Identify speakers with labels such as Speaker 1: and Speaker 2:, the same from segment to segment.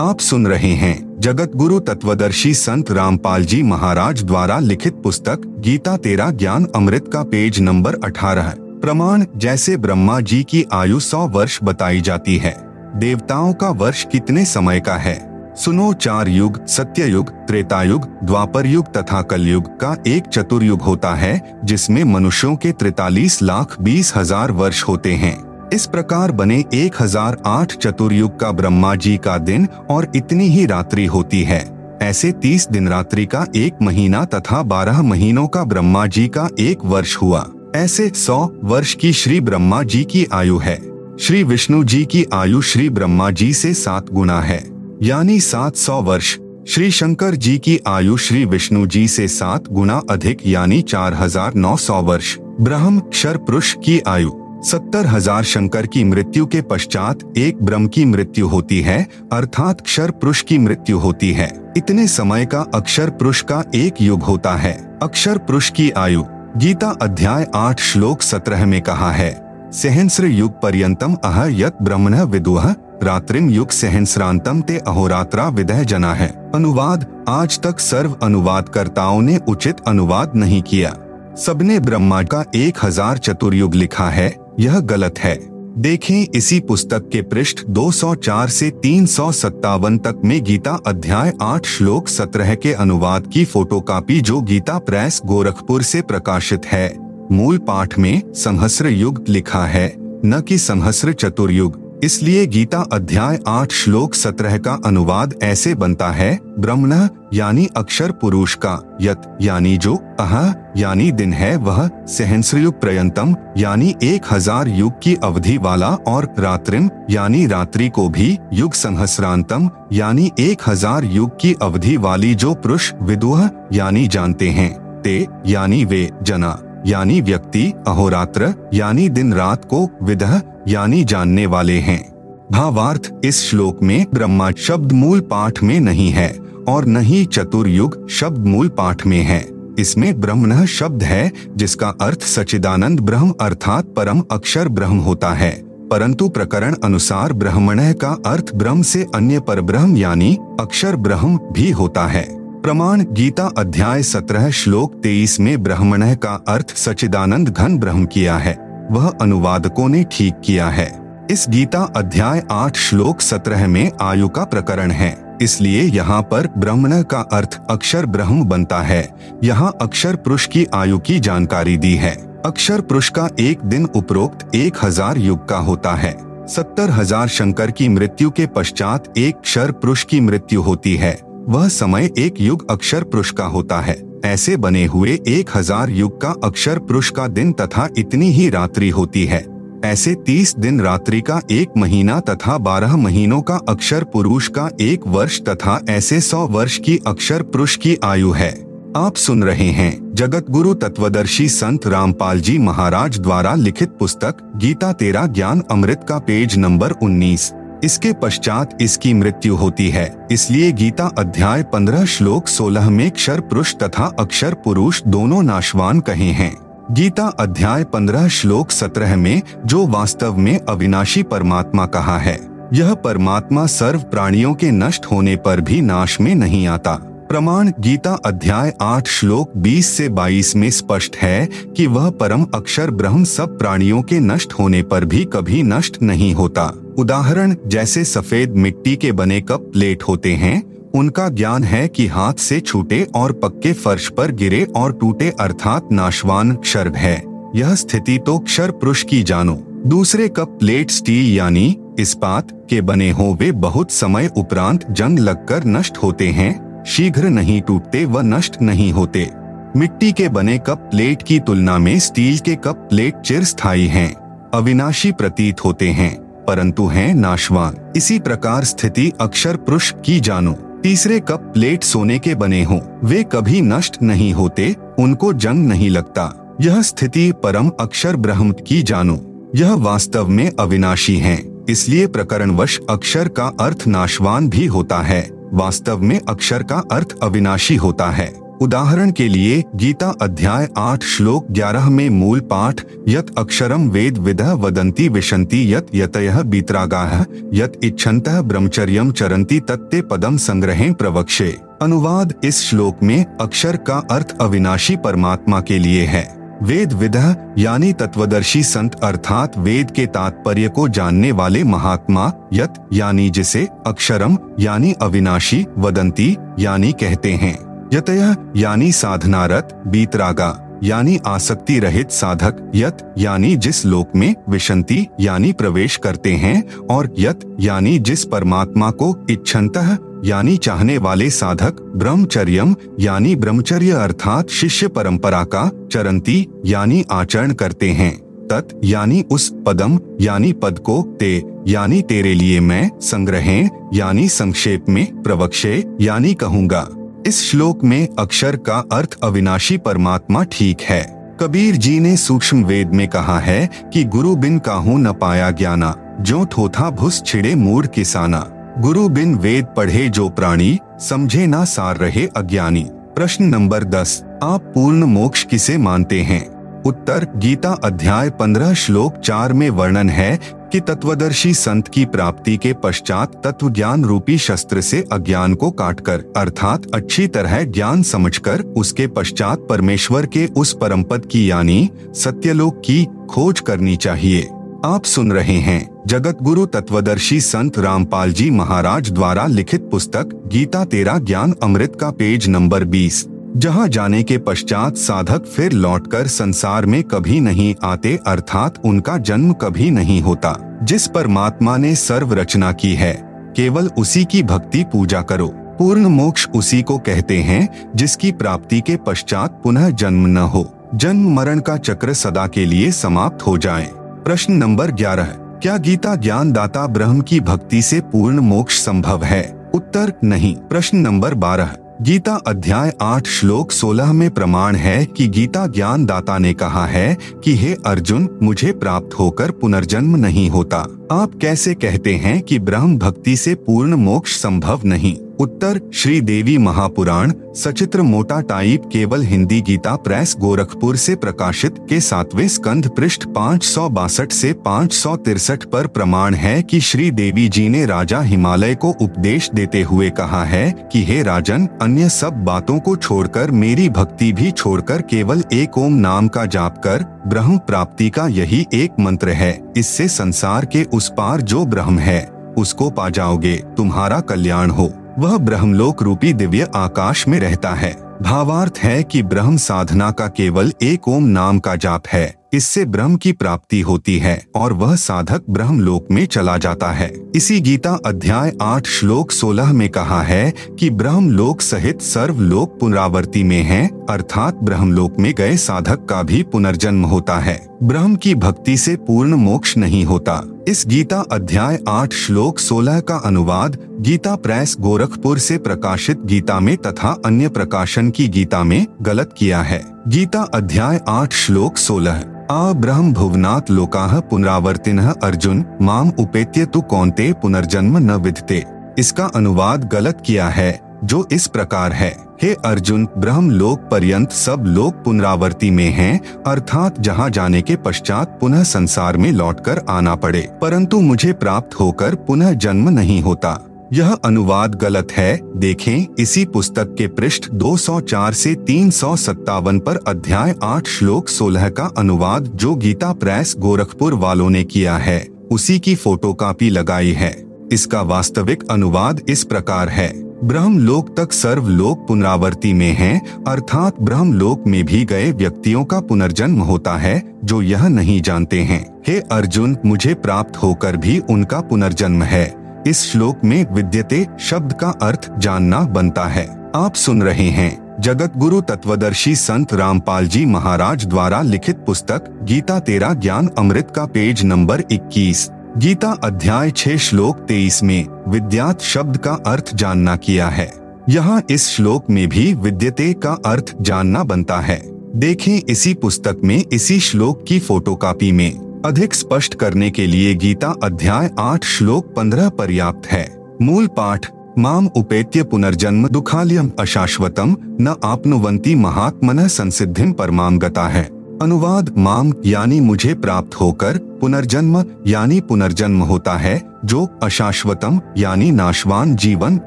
Speaker 1: आप सुन रहे हैं जगत गुरु तत्वदर्शी संत रामपाल जी महाराज द्वारा लिखित पुस्तक, गीता तेरा ज्ञान अमृत का पेज नंबर 18 प्रमाण, जैसे ब्रह्मा जी की आयु सौ वर्ष बताई जाती है। देवताओं का वर्ष कितने समय का है? सुनो चार युग सत्य युग त्रेता युग द्वापर युग तथा कलयुग का एक चतुर्युग होता है, जिसमें मनुष्यों के तैतालीस लाख बीस हज़ार वर्ष होते हैं। इस प्रकार बने एक हज़ार आठ चतुर्युग का ब्रह्मा जी का दिन और इतनी ही रात्रि होती है। ऐसे तीस दिन रात्रि का एक महीना तथा बारह महीनों का ब्रह्मा जी का एक वर्ष हुआ। ऐसे सौ वर्ष की श्री ब्रह्मा जी की आयु है। श्री विष्णु जी की आयु श्री ब्रह्मा जी से सात गुना है। यानी सात सौ वर्ष। श्री शंकर जी की आयु श्री विष्णु जी से सात गुना अधिक यानी चार हज़ार नौ सौ वर्ष। ब्रह्म क्षर पुरुष की आयु। सत्तर हज़ार शंकर की मृत्यु के पश्चात एक ब्रह्म की मृत्यु होती है, अर्थात क्षर पुरुष की मृत्यु होती है। इतने समय का अक्षर पुरुष का एक युग होता है। अक्षर पुरुष की आयु, गीता अध्याय आठ श्लोक सत्रह में कहा है, सहस्र युग पर्यंतम अह यत ब्रह्मण विदुह, रात्रिम युग सहस्रांतम ते अहोरात्रा विदह जना है। अनुवाद, आज तक सर्व अनुवादकर्ताओं ने उचित अनुवाद नहीं किया। सबने ब्रह्मा का एक हज़ार चतुर्युग लिखा है। यह गलत है। देखें इसी पुस्तक के पृष्ठ 204 से तीन सौ सत्तावन तक में गीता अध्याय 8 श्लोक 17 के अनुवाद की फोटोकॉपी जो गीता प्रेस गोरखपुर से प्रकाशित है। मूल पाठ में संहस्र युग लिखा है। न कि संहस्र चतुर्युग। इसलिए गीता अध्याय आठ श्लोक सत्रह का अनुवाद ऐसे बनता है, ब्रह्मण यानी अक्षर पुरुष का, यत यानी जो, अह यानी दिन है वह सहस्रयुग प्रयंतम, यानी एक हज़ार युग की अवधि वाला और रात्रिम, यानी रात्रि को भी, युग संहस्रांतम, यानी एक हज़ार युग की अवधि वाली जो पुरुष, विदुह, यानी जानते हैं, ते, यानी वे, जना। यानी व्यक्ति, अहोरात्र, यानी दिन रात को विदह, यानी जानने वाले हैं। भावार्थ इस श्लोक में ब्रह्मा शब्द मूल पाठ में नहीं है, और न ही चतुर्युग शब्द मूल पाठ में है। इसमें ब्रह्मण शब्द है, जिसका अर्थ सचिदानंद ब्रह्म अर्थात परम अक्षर ब्रह्म होता है। परंतु प्रकरण अनुसार ब्रह्मण का अर्थ ब्रह्म से अन्य पर ब्रह्म यानी अक्षर ब्रह्म भी होता है। प्रमाण गीता अध्याय सत्रह श्लोक तेईस में ब्रह्मण का अर्थ सचिदानंद घन ब्रह्म किया है। वह अनुवादकों ने ठीक किया है। इस गीता अध्याय आठ श्लोक सत्रह में आयु का प्रकरण है। इसलिए यहाँ पर ब्रह्मण का अर्थ अक्षर ब्रह्म बनता है। यहाँ अक्षर पुरुष की आयु की जानकारी दी है। अक्षर पुरुष का एक दिन उपरोक्त एक हज़ार युग का होता है। सत्तर हज़ार शंकर की मृत्यु के पश्चात एक क्षर पुरुष की मृत्यु होती है। वह समय एक युग अक्षर पुरुष का होता है। ऐसे बने हुए एक हज़ार युग का अक्षर पुरुष का दिन तथा इतनी ही रात्रि होती है। ऐसे तीस दिन रात्रि का एक महीना तथा बारह महीनों का अक्षर पुरुष का एक वर्ष तथा ऐसे सौ वर्ष की अक्षर पुरुष की आयु है। आप सुन रहे हैं जगत गुरु तत्वदर्शी संत रामपाल जी महाराज द्वारा लिखित पुस्तक गीता तेरा ज्ञान अमृत का पेज नंबर उन्नीस। इसके पश्चात इसकी मृत्यु होती है। इसलिए गीता अध्याय पंद्रह श्लोक सोलह में क्षर पुरुष तथा अक्षर पुरुष दोनों नाशवान कहे हैं। गीता अध्याय पंद्रह श्लोक सत्रह में, जो वास्तव में अविनाशी परमात्मा कहा है। यह परमात्मा सर्व प्राणियों के नष्ट होने पर भी नाश में नहीं आता। प्रमाण गीता अध्याय आठ श्लोक बीस से बाईस में स्पष्ट है कि वह परम अक्षर ब्रह्म सब प्राणियों के नष्ट होने पर भी कभी नष्ट नहीं होता। उदाहरण जैसे सफ़ेद मिट्टी के बने कप प्लेट होते हैं उनका ज्ञान है कि हाथ से छूटे और पक्के फर्श पर गिरे और टूटे अर्थात नाशवान क्षर है। यह स्थिति तो क्षर पुरुष की जानो। दूसरे कप प्लेट स्टील यानी इस्पात के बने हो वे बहुत समय उपरांत जंग लगकर नष्ट होते हैं शीघ्र नहीं टूटते व नष्ट नहीं होते। मिट्टी के बने कप प्लेट की तुलना में स्टील के कप प्लेट चिर स्थायी हैं, अविनाशी प्रतीत होते हैं। परंतु हैं नाशवान। इसी प्रकार स्थिति अक्षर पुरुष की जानो। तीसरे कप प्लेट सोने के बने हों। वे कभी नष्ट नहीं होते, उनको जंग नहीं लगता। यह स्थिति परम अक्षर ब्रह्म की जानो। यह वास्तव में अविनाशी है। इसलिए प्रकरणवश अक्षर का अर्थ नाशवान भी होता है। वास्तव में अक्षर का अर्थ अविनाशी होता है। उदाहरण के लिए, गीता अध्याय आठ, श्लोक ग्यारह में मूल पाठ, यत अक्षरम वेद विद वदंती विशंति यत यतय बीतरागाह, यत इच्छन्त ब्रह्मचर्यम चरंती तत्ते पदम संग्रहे प्रवक्षे अनुवाद इस श्लोक में अक्षर का अर्थ अविनाशी परमात्मा के लिए है। वेद विद, यानी तत्वदर्शी संत अर्थात वेद के तात्पर्य को जानने वाले महात्मा, यत, यानी जिसे अक्षरम यानी अविनाशी वदंती यानी कहते हैं। यतय यानी साधनारत, बीतरागा, यानी आसक्ति रहित साधक, यत यानी जिस लोक में विशंति यानी प्रवेश करते हैं, और यत यानी जिस परमात्मा को इच्छनत यानी चाहने वाले साधक, ब्रह्मचर्यम यानी ब्रह्मचर्य अर्थात शिष्य परंपरा का चरंती यानी आचरण करते हैं। तत् यानी उस पदम यानी पद को ते यानी तेरे लिए मैं संग्रहे यानी संक्षेप में प्रवक्षे यानी कहूँगा। इस श्लोक में अक्षर का अर्थ अविनाशी परमात्मा ठीक है। कबीर जी ने सूक्ष्म वेद में कहा है कि गुरु बिन काहू न पाया ज्ञाना, जो ठोथा भुस छिड़े मूड किसाना। गुरु बिन वेद पढ़े जो प्राणी, समझे ना सार रहे अज्ञानी। प्रश्न नंबर दस, आप पूर्ण मोक्ष किसे मानते हैं? उत्तर, गीता अध्याय पंद्रह, श्लोक चार में वर्णन है कि तत्वदर्शी संत की प्राप्ति के पश्चात तत्व ज्ञान रूपी शस्त्र से अज्ञान को काटकर, अर्थात अच्छी तरह ज्ञान समझकर, उसके पश्चात परमेश्वर के उस परम पद की यानी सत्यलोक की खोज करनी चाहिए। आप सुन रहे हैं जगत गुरु तत्वदर्शी संत रामपाल जी महाराज द्वारा लिखित पुस्तक गीता तेरा ज्ञान अमृत का पेज नंबर 20 जहाँ जाने के पश्चात साधक फिर लौटकर संसार में कभी नहीं आते अर्थात उनका जन्म कभी नहीं होता, जिस परमात्मा ने सर्व रचना की है। केवल उसी की भक्ति पूजा करो। पूर्ण मोक्ष उसी को कहते हैं, जिसकी प्राप्ति के पश्चात पुनः जन्म न हो। जन्म मरण का चक्र सदा के लिए समाप्त हो जाए। प्रश्न नंबर ग्यारह। क्या गीता ज्ञान दाता ब्रह्म की भक्ति से पूर्ण मोक्ष संभव है? उत्तर, नहीं। प्रश्न नंबर बारह। गीता अध्याय आठ श्लोक सोलह में प्रमाण है कि गीता ज्ञान दाता ने कहा है कि हे अर्जुन, मुझे प्राप्त होकर पुनर्जन्म नहीं होता। आप कैसे कहते हैं कि ब्रह्म भक्ति से पूर्ण मोक्ष संभव नहीं? उत्तर, श्री देवी महापुराण, सचित्र मोटा टाइप केवल हिंदी गीता प्रेस गोरखपुर से प्रकाशित के सातवें स्कंध पृष्ठ पाँच सौ बासठ से पाँच सौ तिरसठ पर प्रमाण है कि श्री देवी जी ने राजा हिमालय को उपदेश देते हुए कहा है कि, हे राजन, अन्य सब बातों को छोड़कर मेरी भक्ति भी छोड़कर केवल एक ओम नाम का जाप कर, ब्रह्म प्राप्ति का यही एक मंत्र है। इससे संसार के उस पार जो ब्रह्म है, उसको पा जाओगे, तुम्हारा कल्याण हो। वह ब्रह्मलोक रूपी दिव्य आकाश में रहता है। भावार्थ है कि ब्रह्म साधना का केवल एक ओम नाम का जाप है। इससे ब्रह्म की प्राप्ति होती है और वह साधक ब्रह्म लोक में चला जाता है। इसी गीता अध्याय आठ श्लोक सोलह में कहा है कि ब्रह्म लोक सहित सर्व लोक पुनरावर्ती में है, अर्थात ब्रह्म लोक में गए साधक का भी पुनर्जन्म होता है। ब्रह्म की भक्ति से पूर्ण मोक्ष नहीं होता। इस गीता अध्याय आठ श्लोक सोलह का अनुवाद गीता प्रेस गोरखपुर से प्रकाशित गीता में तथा अन्य प्रकाशन की गीता में गलत किया है। गीता अध्याय आठ श्लोक सोलह। आ ब्रह्म भुवनात् लोकाह पुनरावर्तिन अर्जुन, माम उपेत्य तु कौनते पुनर्जन्म न विधते। इसका अनुवाद गलत किया है। जो इस प्रकार है। हे अर्जुन ब्रह्म लोक पर्यंत सब लोग पुनरावर्ती में हैं, अर्थात जहाँ जाने के पश्चात पुनः संसार में लौटकर आना पड़े। परंतु मुझे प्राप्त होकर पुनः जन्म नहीं होता। यह अनुवाद गलत है। देखें इसी पुस्तक के पृष्ठ 204 से तीन सौ सत्तावन पर अध्याय 8 श्लोक 16 का अनुवाद जो गीता प्रेस गोरखपुर वालों ने किया है। उसी की फोटोकॉपी लगाई है। इसका वास्तविक अनुवाद इस प्रकार है। ब्रह्म लोक तक सर्व लोक पुनरावर्ती में हैं, अर्थात ब्रह्म लोक में भी गए व्यक्तियों का पुनर्जन्म होता है जो यह नहीं जानते हैं। हे अर्जुन मुझे प्राप्त होकर भी उनका पुनर्जन्म है। इस श्लोक में विद्यते शब्द का अर्थ जानना बनता है। आप सुन रहे हैं जगत गुरु तत्वदर्शी संत रामपाल जी महाराज द्वारा लिखित पुस्तक गीता तेरा ज्ञान अमृत का पेज नंबर 21 गीता अध्याय छह श्लोक तेईस में विद्यात शब्द का अर्थ जानना किया है। यहाँ इस श्लोक में भी विद्यते का अर्थ जानना बनता है। देखें इसी पुस्तक में इसी श्लोक की फोटोकॉपी में। अधिक स्पष्ट करने के लिए गीता अध्याय आठ श्लोक पंद्रह पर्याप्त है। मूल पाठ, माम उपेत्य पुनर्जन्म दुखालियम अशाश्वतम न आपनुवंती महात्मन संसिद्धिम परमाम गता है। अनुवाद माम यानी मुझे प्राप्त होकर पुनर्जन्म यानी पुनर्जन्म होता है, जो अशाश्वतम यानी नाशवान जीवन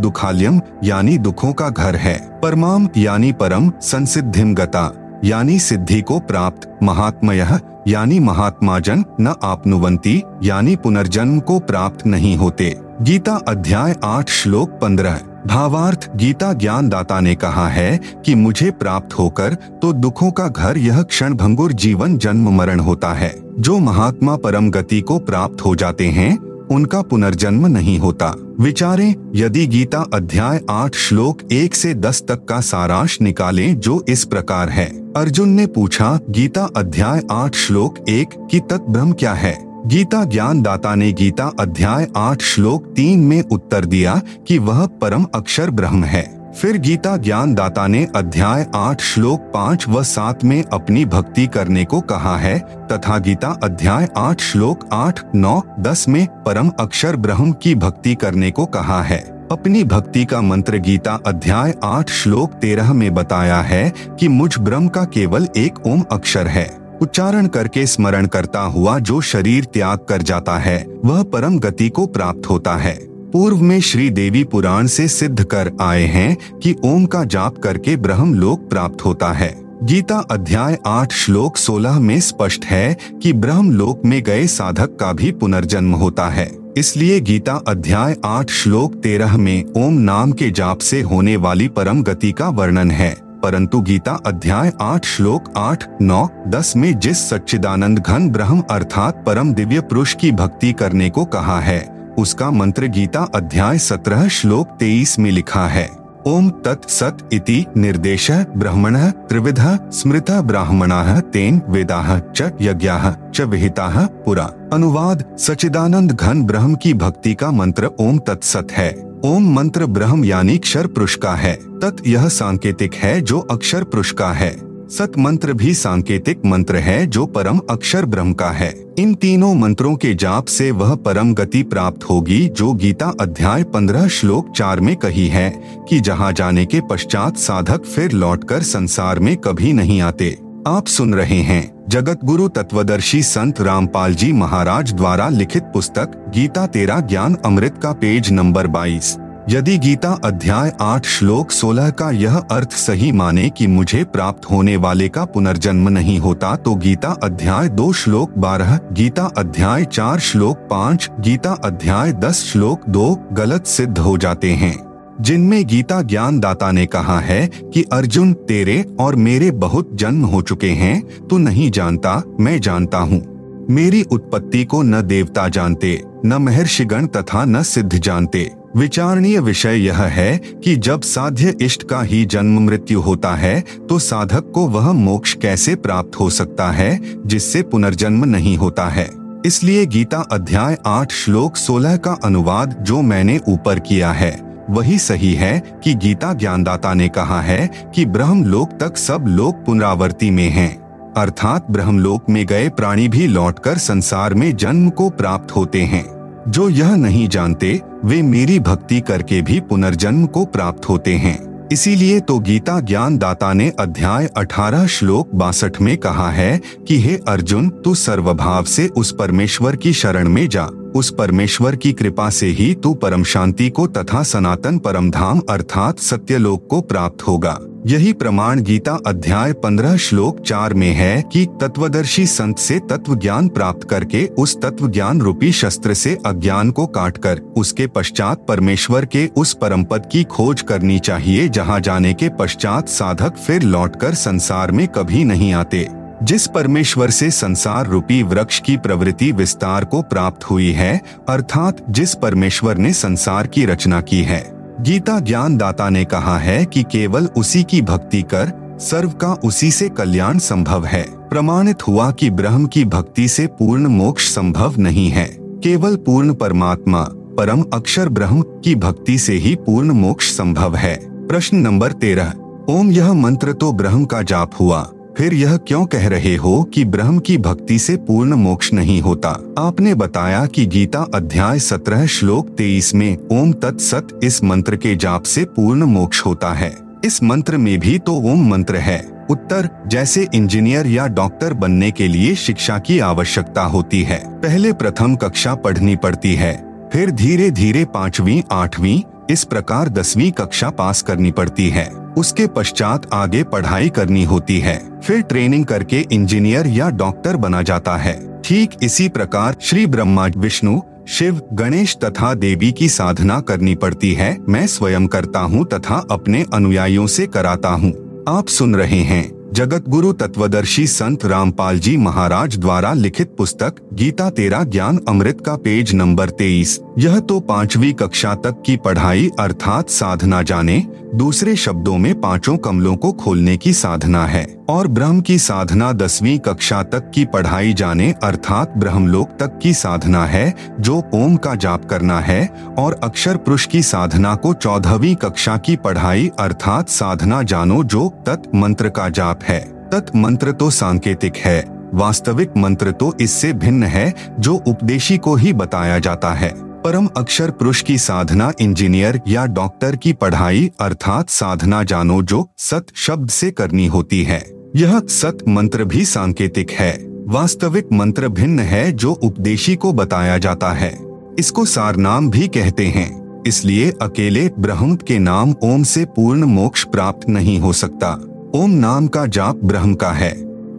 Speaker 1: दुखालयम यानी दुखों का घर है। परमाम यानी परम संसिद्धिम गता यानी सिद्धि को प्राप्त महात्मय यानी महात्माजन न आपनुवंती यानी पुनर्जन्म को प्राप्त नहीं होते। गीता अध्याय आठ श्लोक पंद्रह। भावार्थ गीता ज्ञान दाता ने कहा है कि मुझे प्राप्त होकर तो दुखों का घर यह क्षण भंगुर जीवन जन्म मरण होता है। जो महात्मा परम गति को प्राप्त हो जाते हैं, उनका पुनर्जन्म नहीं होता। विचारें, यदि गीता अध्याय आठ श्लोक एक से दस तक का सारांश निकालें जो इस प्रकार है। अर्जुन ने पूछा, गीता अध्याय आठ श्लोक एक की तत्ब्रह्म क्या है? गीता ज्ञान दाता ने गीता अध्याय आठ श्लोक तीन में उत्तर दिया कि वह परम अक्षर ब्रह्म है। फिर गीता ज्ञान दाता ने अध्याय आठ श्लोक पाँच व सात में अपनी भक्ति करने को कहा है, तथा गीता अध्याय आठ श्लोक आठ, नौ, दस में परम अक्षर ब्रह्म की भक्ति करने को कहा है। अपनी भक्ति का मंत्र गीता अध्याय आठ श्लोक तेरह में बताया है कि मुझ ब्रह्म का केवल एक ओम अक्षर है। उच्चारण करके स्मरण करता हुआ जो शरीर त्याग कर जाता है, वह परम गति को प्राप्त होता है। पूर्व में श्री देवी पुराण से सिद्ध कर आए हैं कि ओम का जाप करके ब्रह्म लोक प्राप्त होता है। गीता अध्याय आठ श्लोक सोलह में स्पष्ट है कि ब्रह्म लोक में गए साधक का भी पुनर्जन्म होता है। इसलिए गीता अध्याय आठ श्लोक तेरह में ओम नाम के जाप से होने वाली परम गति का वर्णन है। परंतु गीता अध्याय आठ श्लोक आठ, नौ, दस में जिस सच्चिदानंद घन ब्रह्म अर्थात परम दिव्य पुरुष की भक्ति करने को कहा है, उसका मंत्र गीता अध्याय सत्रह श्लोक तेईस में लिखा है। ओम तत् सत इति निर्देश ब्रह्मण त्रिविध स्मृत ब्राह्मण तेन वेदा च यज्ञा च विहिता पुरा। अनुवाद सचिदानंद घन ब्रह्म की भक्ति का मंत्र ओम तत्सत है। ओम मंत्र ब्रह्म यानी क्षर पुरुष का है। तत् यह सांकेतिक है जो अक्षर पुरुष का है। सत मंत्र भी सांकेतिक मंत्र है जो परम अक्षर ब्रह्म का है। इन तीनों मंत्रों के जाप से वह परम गति प्राप्त होगी जो गीता अध्याय पंद्रह श्लोक चार में कही है कि जहाँ जाने के पश्चात साधक फिर लौटकर संसार में कभी नहीं आते। आप सुन रहे हैं जगत गुरु तत्वदर्शी संत रामपाल जी महाराज द्वारा लिखित पुस्तक, गीता तेरा ज्ञान अमृत का पेज नंबर 22 यदि गीता अध्याय आठ श्लोक सोलह का यह अर्थ सही माने कि मुझे प्राप्त होने वाले का पुनर्जन्म नहीं होता तो गीता अध्याय दो श्लोक बारह, गीता अध्याय चार श्लोक पाँच, गीता अध्याय दस श्लोक दो गलत सिद्ध हो जाते हैं। जिनमें गीता ज्ञान दाता ने कहा है कि अर्जुन तेरे और मेरे बहुत जन्म हो चुके हैं, तू नहीं जानता, मैं जानता हूँ। मेरी उत्पत्ति को न देवता जानते, न महर्षिगण तथा न सिद्ध जानते। विचारणीय विषय यह है कि जब साध्य इष्ट का ही जन्म मृत्यु होता है तो साधक को वह मोक्ष कैसे प्राप्त हो सकता है, जिससे पुनर्जन्म नहीं होता है। इसलिए गीता अध्याय आठ श्लोक सोलह का अनुवाद जो मैंने ऊपर किया है। वही सही है कि गीता ज्ञानदाता ने कहा है कि ब्रह्म लोक तक सब लोग पुनरावर्ती में हैं, अर्थात ब्रह्मलोक में गए प्राणी भी लौटकर संसार में जन्म को प्राप्त होते हैं। जो यह नहीं जानते वे मेरी भक्ति करके भी पुनर्जन्म को प्राप्त होते हैं। इसीलिए तो गीता ज्ञान दाता ने अध्याय 18 श्लोक बासठ में कहा है कि हे अर्जुन तू सर्वभाव से उस परमेश्वर की शरण में जा। उस परमेश्वर की कृपा से ही तू परम शांति को तथा सनातन परम धाम अर्थात सत्यलोक को प्राप्त होगा। यही प्रमाण गीता अध्याय पंद्रह श्लोक चार में है कि तत्वदर्शी संत से तत्व ज्ञान प्राप्त करके उस तत्व ज्ञान रूपी शस्त्र से अज्ञान को काटकर उसके पश्चात परमेश्वर के उस परम पद की खोज करनी चाहिए जहाँ जाने के पश्चात साधक फिर लौटकर संसार में कभी नहीं आते। जिस परमेश्वर से संसार रूपी वृक्ष की प्रवृत्ति विस्तार को प्राप्त हुई है, अर्थात जिस परमेश्वर ने संसार की रचना की है। गीता ज्ञान दाता ने कहा है कि केवल उसी की भक्ति कर, सर्व का उसी से कल्याण संभव है। प्रमाणित हुआ कि ब्रह्म की भक्ति से पूर्ण मोक्ष संभव नहीं है। केवल पूर्ण परमात्मा, परम अक्षर ब्रह्म की भक्ति से ही पूर्ण मोक्ष संभव है। प्रश्न नंबर तेरह, ओम यह मंत्र तो ब्रह्म का जाप हुआ। फिर यह क्यों कह रहे हो कि ब्रह्म की भक्ति से पूर्ण मोक्ष नहीं होता? आपने बताया कि गीता अध्याय सत्रह श्लोक तेईस में, ओम तत्सत इस मंत्र के जाप से पूर्ण मोक्ष होता है। इस मंत्र में भी तो ओम मंत्र है। उत्तर, जैसे इंजीनियर या डॉक्टर बनने के लिए शिक्षा की आवश्यकता होती है। पहले प्रथम कक्षा पढ़नी पड़ती है। फिर धीरे धीरे पांचवी, आठवीं इस प्रकार दसवीं कक्षा पास करनी पड़ती है। उसके पश्चात आगे पढ़ाई करनी होती है। फिर ट्रेनिंग करके इंजीनियर या डॉक्टर बना जाता है। ठीक इसी प्रकार श्री ब्रह्मा, विष्णु, शिव, गणेश तथा देवी की साधना करनी पड़ती है। मैं स्वयं करता हूँ तथा अपने अनुयायियों से कराता हूँ। आप सुन रहे हैं जगत गुरु तत्वदर्शी संत रामपाल जी महाराज द्वारा लिखित पुस्तक, गीता तेरा ज्ञान अमृत का पेज नंबर तेईस। यह तो पांचवी कक्षा तक की पढ़ाई, अर्थात साधना जाने, दूसरे शब्दों में पाँचों कमलों को खोलने की साधना है। और ब्रह्म की साधना दसवीं कक्षा तक की पढ़ाई जाने, अर्थात ब्रह्मलोक तक की साधना है, जो ओम का जाप करना है, और अक्षर पुरुष की साधना को चौदहवीं कक्षा की पढ़ाई, अर्थात साधना जानो जो, तत् मंत्र का जाप है तत् मंत्र तो सांकेतिक है, वास्तविक मंत्र तो इससे भिन्न है, जो उपदेशी को ही बताया जाता है। परम अक्षर पुरुष की साधना इंजीनियर या डॉक्टर की पढ़ाई अर्थात साधना जानो जो सत शब्द से करनी होती है। यह सत मंत्र भी सांकेतिक है, वास्तविक मंत्र भिन्न है जो उपदेशी को बताया जाता है। इसको सार नाम भी कहते हैं, इसलिए अकेले ब्रह्म के नाम ओम से पूर्ण मोक्ष प्राप्त नहीं हो सकता। ओम नाम का जाप ब्रह्म का है।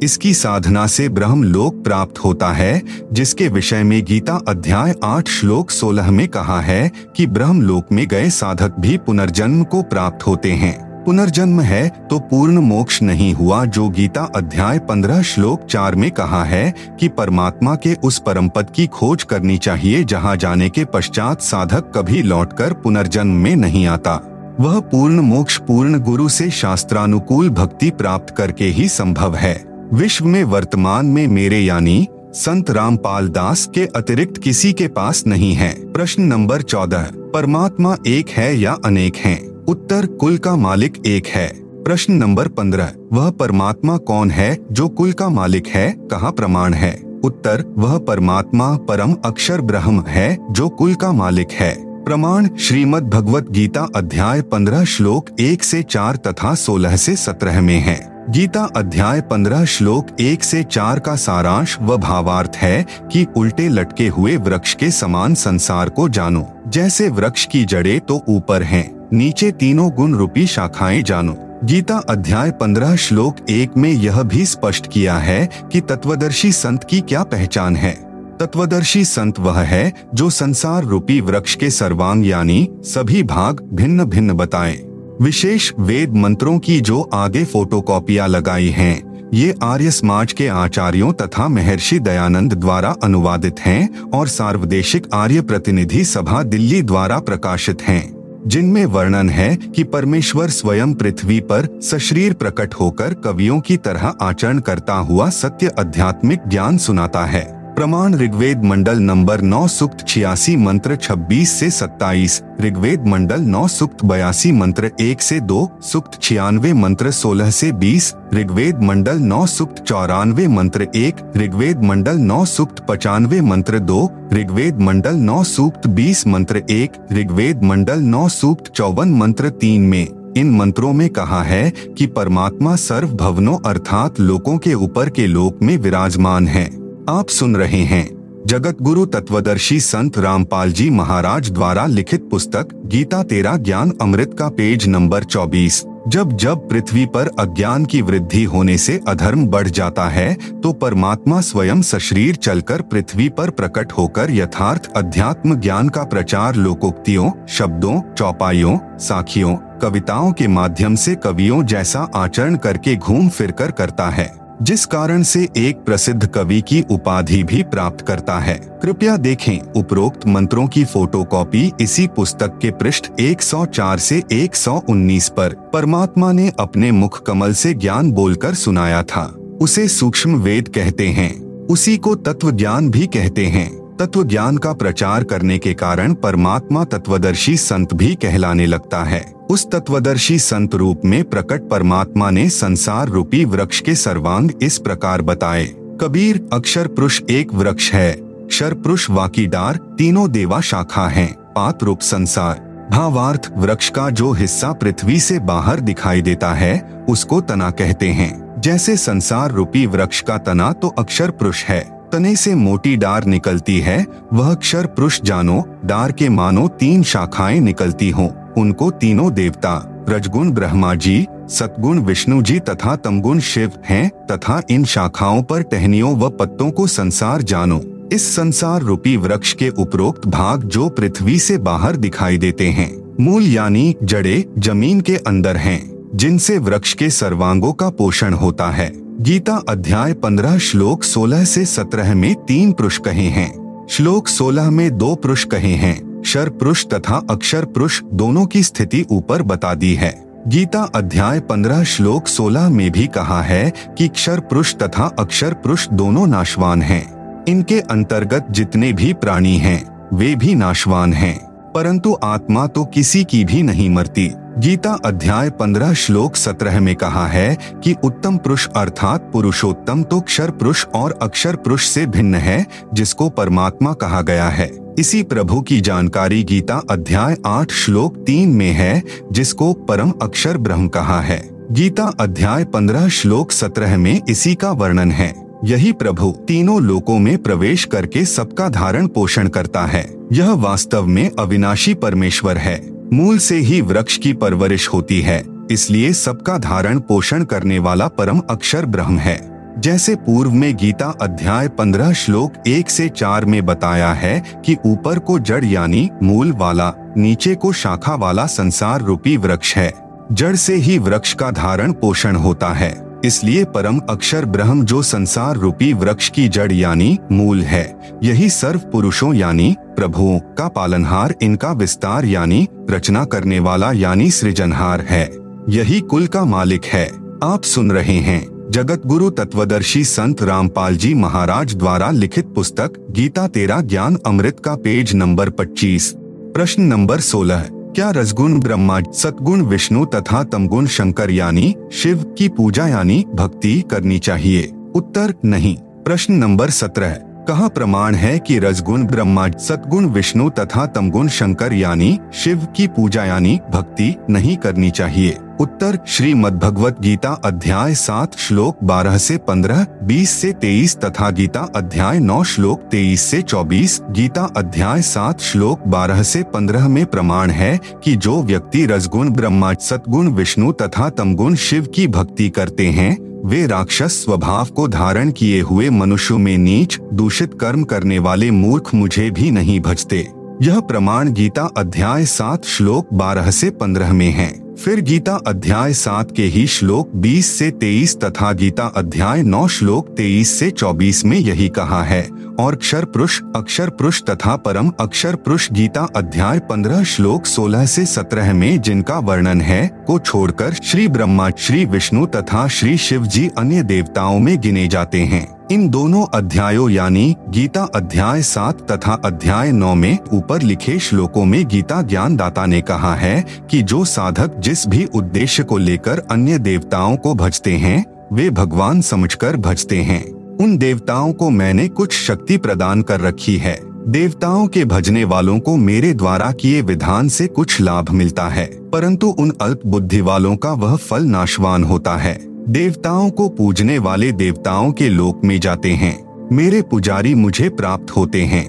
Speaker 1: इसकी साधना से ब्रह्म लोक प्राप्त होता है, जिसके विषय में गीता अध्याय आठ श्लोक सोलह में कहा है कि ब्रह्म लोक में गए साधक भी पुनर्जन्म को प्राप्त होते हैं। पुनर्जन्म है तो पूर्ण मोक्ष नहीं हुआ, जो गीता अध्याय पंद्रह श्लोक चार में कहा है कि परमात्मा के उस परम पद की खोज करनी चाहिए, जहाँ जाने के पश्चात साधक कभी लौटकर पुनर्जन्म में नहीं आता। वह पूर्ण मोक्ष, पूर्ण गुरु से शास्त्रानुकूल भक्ति प्राप्त करके ही संभव है। विश्व में वर्तमान में मेरे यानी संत रामपाल दास के अतिरिक्त किसी के पास नहीं है। प्रश्न नंबर चौदह, परमात्मा एक है या अनेक हैं? उत्तर, कुल का मालिक एक है। प्रश्न नंबर पंद्रह, वह परमात्मा कौन है जो कुल का मालिक है, कहाँ प्रमाण है? उत्तर, वह परमात्मा परम अक्षर ब्रह्म है जो कुल का मालिक है। प्रमाण श्रीमद् भगवत गीता अध्याय पंद्रह श्लोक एक से चार तथा सोलह से सत्रह में है। गीता अध्याय पंद्रह श्लोक एक से चार का सारांश व भावार्थ है कि उल्टे लटके हुए वृक्ष के समान संसार को जानो। जैसे वृक्ष की जड़ें तो ऊपर हैं, नीचे तीनों गुण रूपी शाखाएँ जानो। गीता अध्याय पंद्रह श्लोक एक में यह भी स्पष्ट किया है कि तत्वदर्शी संत की क्या पहचान है। तत्वदर्शी संत वह है, जो संसार रूपी वृक्ष के सर्वांग यानी सभी भाग भिन्न भिन्न बताए। विशेष वेद मंत्रों की जो आगे फोटोकॉपियाँ लगाई हैं, ये आर्य समाज के आचार्यों तथा महर्षि दयानंद द्वारा अनुवादित हैं और सार्वदेशिक आर्य प्रतिनिधि सभा दिल्ली द्वारा प्रकाशित हैं। जिनमें वर्णन है कि परमेश्वर स्वयं पृथ्वी पर सशरीर प्रकट होकर कवियों की तरह आचरण करता हुआ सत्य आध्यात्मिक ज्ञान सुनाता है। प्रमाण ऋग्वेद मंडल नंबर नौ सुक्त छियासी मंत्र 26 से 27, ऋग्वेद मंडल नौ सुक्त बयासी मंत्र एक से दो सुक्त छियानवे मंत्र 16 से 20, ऋग्वेद मंडल नौ सुक्त चौरानवे मंत्र एक ऋग्वेद मंडल नौ सुक्त पचानवे मंत्र दो ऋग्वेद मंडल नौ सूक्त बीस मंत्र एक ऋग्वेद मंडल नौ सूक्त चौवन मंत्र तीन में। इन मंत्रों में कहा है कि परमात्मा सर्व भवनों अर्थात लोकों के ऊपर के लोक में विराजमान है। आप सुन रहे हैं जगत गुरु तत्वदर्शी संत रामपाल जी महाराज द्वारा लिखित पुस्तक गीता तेरा ज्ञान अमृत का पेज नंबर 24 जब जब पृथ्वी पर अज्ञान की वृद्धि होने से अधर्म बढ़ जाता है तो परमात्मा स्वयं सशरीर चलकर पृथ्वी पर प्रकट होकर यथार्थ अध्यात्म ज्ञान का प्रचार लोकोक्तियों, शब्दों, चौपाइयों, साखियों, कविताओं के माध्यम से कवियों जैसा आचरण करके घूम फिर कर करता है। जिस कारण से एक प्रसिद्ध कवि की उपाधि भी प्राप्त करता है। कृपया देखें उपरोक्त मंत्रों की फोटोकॉपी इसी पुस्तक के पृष्ठ 104 से 119 पर। परमात्मा ने अपने मुख कमल से ज्ञान बोलकर सुनाया था। उसे सूक्ष्म वेद कहते हैं। उसी को तत्व ज्ञान भी कहते हैं। तत्व ज्ञान का प्रचार करने के कारण परमात्मा तत्वदर्शी संत भी कहलाने लगता है। उस तत्वदर्शी संत रूप में प्रकट परमात्मा ने संसार रूपी वृक्ष के सर्वांग इस प्रकार बताए। कबीर, अक्षर पुरुष एक वृक्ष है। क्षर पुरुष वाकीदार तीनों देवा शाखा है। पात रूप संसार। भावार्थ वृक्ष का जो हिस्सा पृथ्वी से बाहर दिखाई देता है, उसको तना कहते हैं। जैसे संसार रूपी वृक्ष का तना तो अक्षर पुरुष है। तने से मोटी डार निकलती है, वह अक्षर पुरुष जानो, डार के मानो तीन शाखाएँ निकलती हों, उनको तीनों देवता, रजगुण ब्रह्मा जी, सतगुण विष्णु जी तथा तमगुण शिव हैं, तथा इन शाखाओं पर टहनियों व पत्तों को संसार जानो। इस संसार रूपी वृक्ष के उपरोक्त भाग जो पृथ्वी से बाहर दिखाई देते हैं। मूल यानी जड़े ज़मीन के अंदर हैं। जिनसे वृक्ष के सर्वांगों का पोषण होता है। गीता अध्याय पंद्रह, श्लोक सोलह से सत्रह में तीन पुरुष कहे हैं। श्लोक सोलह में दो पुरुष कहे हैं। शर पुरुष तथा अक्षर पुरुष दोनों की स्थिति ऊपर बता दी है। गीता अध्याय पंद्रह, श्लोक सोलह में भी कहा है कि क्षर पुरुष तथा अक्षर पुरुष दोनों नाशवान हैं। इनके अंतर्गत जितने भी प्राणी हैं, वे भी नाशवान हैं। परंतु आत्मा तो किसी की भी नहीं मरती। गीता अध्याय पंद्रह श्लोक सत्रह में कहा है कि उत्तम पुरुष अर्थात पुरुषोत्तम तो क्षर पुरुष और अक्षर पुरुष से भिन्न है, जिसको परमात्मा कहा गया है। इसी प्रभु की जानकारी गीता अध्याय आठ श्लोक तीन में है, जिसको परम अक्षर ब्रह्म कहा है। गीता अध्याय पंद्रह श्लोक सत्रह में इसी का वर्णन है। यही प्रभु तीनों लोकों में प्रवेश करके सबका धारण पोषण करता है। यह वास्तव में अविनाशी परमेश्वर है। मूल से ही वृक्ष की परवरिश होती है, इसलिए सबका धारण पोषण करने वाला परम अक्षर ब्रह्म है। जैसे पूर्व में गीता अध्याय पंद्रह श्लोक एक से चार में बताया है कि ऊपर को जड़ यानी मूल वाला, नीचे को शाखा वाला संसार रूपी वृक्ष है। जड़ से ही वृक्ष का धारण पोषण होता है। इसलिए परम अक्षर ब्रह्म जो संसार रूपी वृक्ष की जड़ यानी मूल है, यही सर्व पुरुषों यानी प्रभुओं का पालनहार, इनका विस्तार यानी रचना करने वाला यानी सृजनहार है। यही कुल का मालिक है। आप सुन रहे हैं जगत गुरु तत्वदर्शी संत रामपाल जी महाराज द्वारा लिखित पुस्तक गीता तेरा ज्ञान अमृत का पेज नंबर 25 प्रश्न नंबर 16 क्या रसगुण ब्रह्मा सतगुण विष्णु तथा तमगुण शंकर यानी शिव की पूजा यानी भक्ति करनी चाहिए? उत्तर, नहीं। प्रश्न नंबर सत्रह कहा प्रमाण है कि रजगुण ब्रह्मा सतगुण विष्णु तथा तमगुण शंकर यानी शिव की पूजा यानी भक्ति नहीं करनी चाहिए? उत्तर श्री भगवत गीता अध्याय सात, श्लोक बारह से पंद्रह, बीस से तेईस तथा गीता अध्याय नौ, श्लोक तेईस से चौबीस, गीता अध्याय सात, श्लोक बारह से पंद्रह में प्रमाण है कि जो व्यक्ति रसगुण ब्रह्मा सतगुण विष्णु तथा तमगुण शिव की भक्ति करते हैं वे राक्षस स्वभाव को धारण किए हुए मनुष्यों में नीच, दूषित कर्म करने वाले मूर्ख मुझे भी नहीं भजते। यह प्रमाण गीता अध्याय सात, श्लोक बारह से पंद्रह में है। फिर गीता अध्याय सात के ही श्लोक 20 से 23 तथा गीता अध्याय 9 श्लोक 23 से 24 में यही कहा है, और क्षर पुरुष अक्षर पुरुष तथा परम अक्षर पुरुष गीता अध्याय 15 श्लोक 16 से 17 में जिनका वर्णन है, को छोड़कर श्री ब्रह्मा, श्री विष्णु तथा श्री शिव जी अन्य देवताओं में गिने जाते हैं। इन दोनों अध्यायों यानी गीता अध्याय सात तथा अध्याय नौ में ऊपर लिखे श्लोकों में गीता ज्ञान दाता ने कहा है कि जो साधक जिस भी उद्देश्य को लेकर अन्य देवताओं को भजते हैं, वे भगवान समझकर भजते हैं। उन देवताओं को मैंने कुछ शक्ति प्रदान कर रखी है। देवताओं के भजने वालों को मेरे द्वारा किए विधान से कुछ लाभ मिलता है, परंतु उन अल्प बुद्धि वालों का वह फल नाशवान होता है। देवताओं को पूजने वाले देवताओं के लोक में जाते हैं। मेरे पुजारी मुझे प्राप्त होते हैं।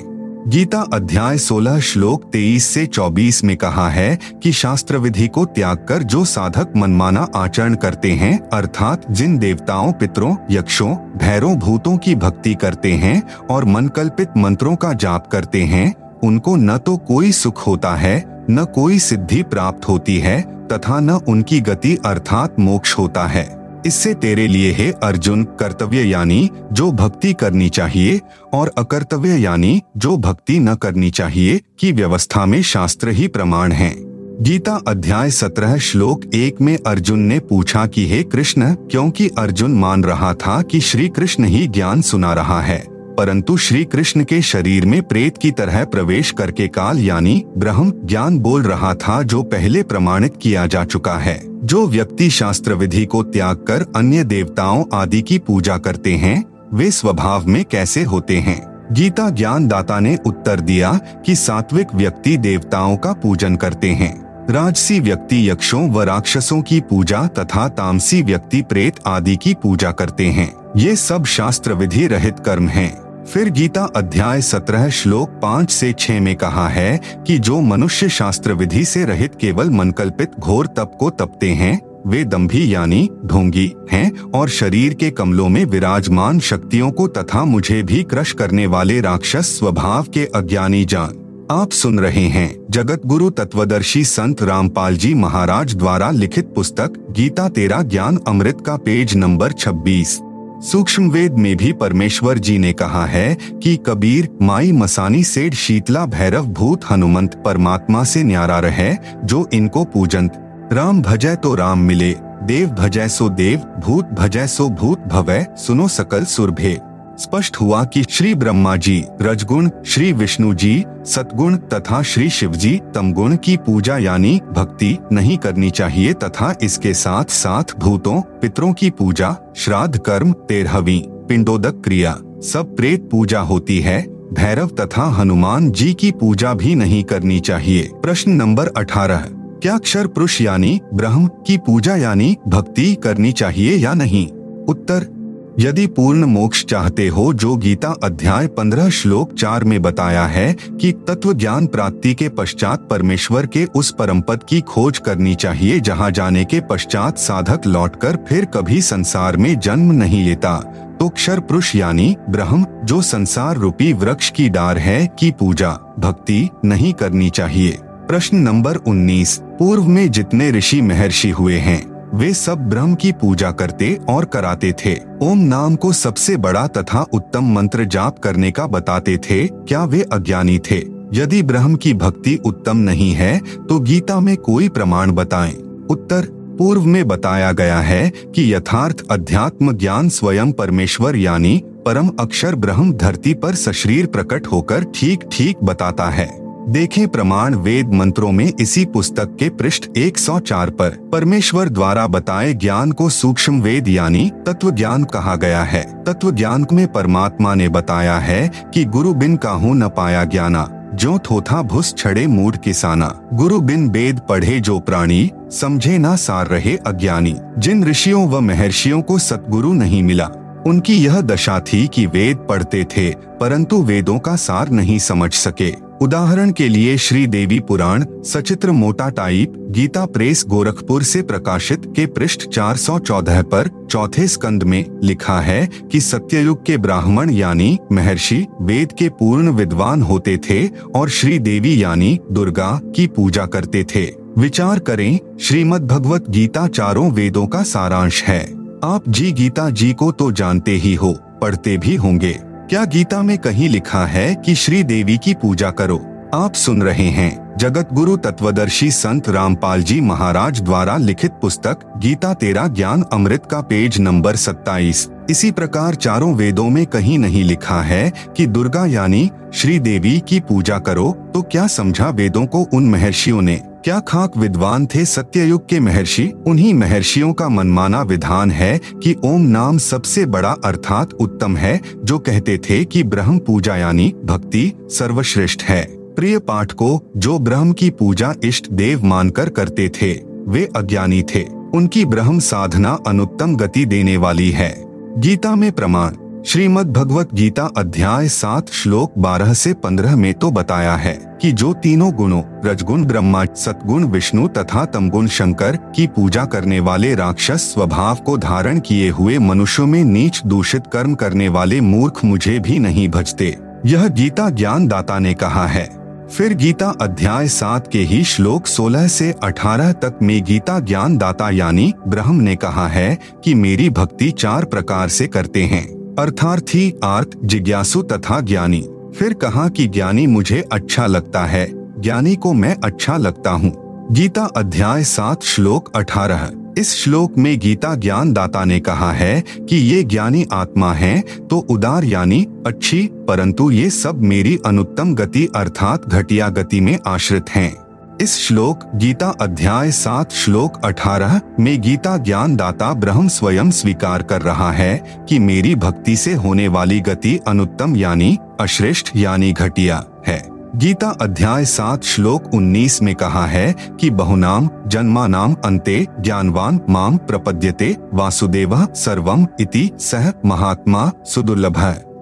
Speaker 1: गीता अध्याय 16 श्लोक 23 से 24 में कहा है कि शास्त्र विधि को त्याग कर जो साधक मनमाना आचरण करते हैं, अर्थात जिन देवताओं, पितरों, यक्षों, भैरों, भूतों की भक्ति करते हैं और मनकल्पित मंत्रों का जाप करते हैं, उनको न तो कोई सुख होता है, न कोई सिद्धि प्राप्त होती है, तथा न उनकी गति अर्थात मोक्ष होता है। इससे तेरे लिए है अर्जुन, कर्तव्य यानी जो भक्ति करनी चाहिए और अकर्तव्य यानी जो भक्ति न करनी चाहिए की व्यवस्था में शास्त्र ही प्रमाण है। गीता अध्याय सत्रह श्लोक एक में अर्जुन ने पूछा कि हे कृष्ण, क्योंकि अर्जुन मान रहा था कि श्री कृष्ण ही ज्ञान सुना रहा है। परंतु श्री कृष्ण के शरीर में प्रेत की तरह प्रवेश करके काल यानी ब्रह्म ज्ञान बोल रहा था जो पहले प्रमाणित किया जा चुका है। जो व्यक्ति शास्त्र विधि को त्याग कर अन्य देवताओं आदि की पूजा करते हैं, वे स्वभाव में कैसे होते हैं? गीता ज्ञान दाता ने उत्तर दिया कि सात्विक व्यक्ति देवताओं का पूजन करते हैं। राजसी व्यक्ति यक्षों व राक्षसों की पूजा तथा तामसी व्यक्ति प्रेत आदि की पूजा करते हैं। ये सब शास्त्र विधि रहित कर्म हैं। फिर गीता अध्याय सत्रह श्लोक पाँच से छह में कहा है कि जो मनुष्य शास्त्र विधि से रहित केवल मनकल्पित घोर तप को तपते हैं, वे दम्भी यानी ढोंगी हैं और शरीर के कमलों में विराजमान शक्तियों को तथा मुझे भी क्रश करने वाले राक्षस स्वभाव के अज्ञानी जान। आप सुन रहे हैं जगत गुरु तत्वदर्शी संत रामपाल जी महाराज द्वारा लिखित पुस्तक गीता तेरा ज्ञान अमृत का पेज नंबर 26 सूक्ष्म वेद में भी परमेश्वर जी ने कहा है कि कबीर, माई मसानी सेठ शीतला भैरव भूत हनुमंत परमात्मा से न्यारा रहे, जो इनको पूजंत। राम भजय तो राम मिले, देव भजय सो देव, भूत भजय सो भूत भवय सुनो सकल सुरभे स्पष्ट हुआ कि श्री ब्रह्मा जी, रजगुण श्री विष्णु जी सतगुण तथा श्री शिव जी, तमगुण की पूजा यानी भक्ति नहीं करनी चाहिए तथा इसके साथ साथ भूतों, पितरों की पूजा, श्राद्ध कर्म, तेरहवीं पिंडोदक क्रिया, सब प्रेत पूजा होती है। भैरव तथा हनुमान जी की पूजा भी नहीं करनी चाहिए। प्रश्न नंबर अठारह। क्या अक्षर पुरुष यानी ब्रह्म की पूजा यानी भक्ति करनी चाहिए या नहीं? उत्तर यदि पूर्ण मोक्ष चाहते हो, जो गीता अध्याय पंद्रह श्लोक चार में बताया है कि तत्व ज्ञान प्राप्ति के पश्चात परमेश्वर के उस परम पद की खोज करनी चाहिए, जहाँ जाने के पश्चात साधक लौटकर फिर कभी संसार में जन्म नहीं लेता तो क्षर पुरुष यानी ब्रह्म, जो संसार रूपी वृक्ष की डार है, की पूजा, भक्ति नहीं करनी चाहिए। प्रश्न नंबर 19 पूर्व में जितने ऋषि महर्षि हुए हैं वे सब ब्रह्म की पूजा करते और कराते थे। ओम नाम को सबसे बड़ा तथा उत्तम मंत्र जाप करने का बताते थे। क्या वे अज्ञानी थे? यदि ब्रह्म की भक्ति उत्तम नहीं है तो गीता में कोई प्रमाण बताएँ। उत्तर, पूर्व में बताया गया है कि यथार्थ अध्यात्म ज्ञान स्वयं परमेश्वर यानी परम अक्षर ब्रह्म धरती पर सशरीर प्रकट होकर ठीक ठीक बताता है। देखें प्रमाण वेद मंत्रों में इसी पुस्तक के पृष्ठ 104 पर। परमेश्वर द्वारा बताए ज्ञान को सूक्ष्म वेद यानी तत्व ज्ञान कहा गया है। तत्व ज्ञान में परमात्मा ने बताया है कि गुरु बिन काहू न पाया ज्ञाना, जो थोथा भुस छड़े मूड किसाना। गुरु बिन वेद पढ़े जो प्राणी, समझे ना सार रहे अज्ञानी। जिन ऋषियों व महर्षियों को सतगुरु नहीं मिला उनकी यह दशा थी कि वेद पढ़ते थे, परंतु वेदों का सार नहीं समझ सके। उदाहरण के लिए श्री देवी पुराण, सचित्र मोटा टाइप, गीता प्रेस गोरखपुर से प्रकाशित के पृष्ठ 414 पर, चौथे स्कंद में, लिखा है कि सत्ययुग के ब्राह्मण यानी महर्षि, वेद के पूर्ण विद्वान होते थे और श्री देवी यानी दुर्गा की पूजा करते थे। विचार करें श्रीमद् भगवत गीता चारों वेदों का सारांश है। आप जी गीता जी को तो जानते ही हो, पढ़ते भी होंगे। क्या गीता में कहीं लिखा है कि श्री देवी की पूजा करो? आप सुन रहे हैं जगत गुरु तत्वदर्शी संत रामपाल जी महाराज द्वारा लिखित पुस्तक गीता तेरा ज्ञान अमृत का पेज नंबर 27 इसी प्रकार चारों वेदों में कहीं नहीं लिखा है कि दुर्गा यानी श्री देवी की पूजा करो तो क्या समझा वेदों को उन महर्षियों ने? क्या खाक विद्वान थे सत्ययुग के महर्षि? उन्हीं महर्षियों का मनमाना विधान है कि ओम नाम सबसे बड़ा अर्थात उत्तम है, जो कहते थे कि ब्रह्म पूजा यानी भक्ति सर्वश्रेष्ठ है। प्रिय पाठ को जो ब्रह्म की पूजा इष्ट देव मानकर करते थे, वे अज्ञानी थे। उनकी ब्रह्म साधना अनुत्तम गति देने वाली है। गीता में प्रमाण, श्रीमद् भगवत गीता अध्याय सात, श्लोक बारह से पंद्रह में तो बताया है कि जो तीनों गुणों, रजगुण ब्रह्मा सतगुण विष्णु तथा तमगुण शंकर, की पूजा करने वाले राक्षस स्वभाव को धारण किए हुए मनुष्यों में नीच दूषित कर्म करने वाले मूर्ख मुझे भी नहीं भजते। यह गीता ज्ञान दाता ने कहा है। फिर गीता अध्याय सात के ही श्लोक 16 से 18 तक में गीता ज्ञान दाता यानी ब्रह्म ने कहा है कि मेरी भक्ति चार प्रकार से करते हैं। अर्थार्थी आर्थ जिज्ञासु तथा ज्ञानी। फिर कहा कि ज्ञानी मुझे अच्छा लगता है, ज्ञानी को मैं अच्छा लगता हूँ। गीता अध्याय सात श्लोक अठारह। इस श्लोक में गीता ज्ञान दाता ने कहा है कि ये ज्ञानी आत्मा है तो उदार यानी अच्छी, परंतु ये सब मेरी अनुत्तम गति अर्थात घटिया गति में आश्रित हैं। इस श्लोक, गीता अध्याय सात, श्लोक अठारह, में गीता ज्ञान दाता ब्रह्म स्वयं स्वीकार कर रहा है कि मेरी भक्ति से होने वाली गति अनुत्तम यानी अश्रेष्ठ यानी घटिया है गीता अध्याय सात श्लोक उन्नीस में कहा है कि बहुनाम, जन्मानाम, अंते, ज्ञानवान, माम, प्रपद्यते, वासुदेव, सर्वम इति सह महात्मा, सुदुर्लभ।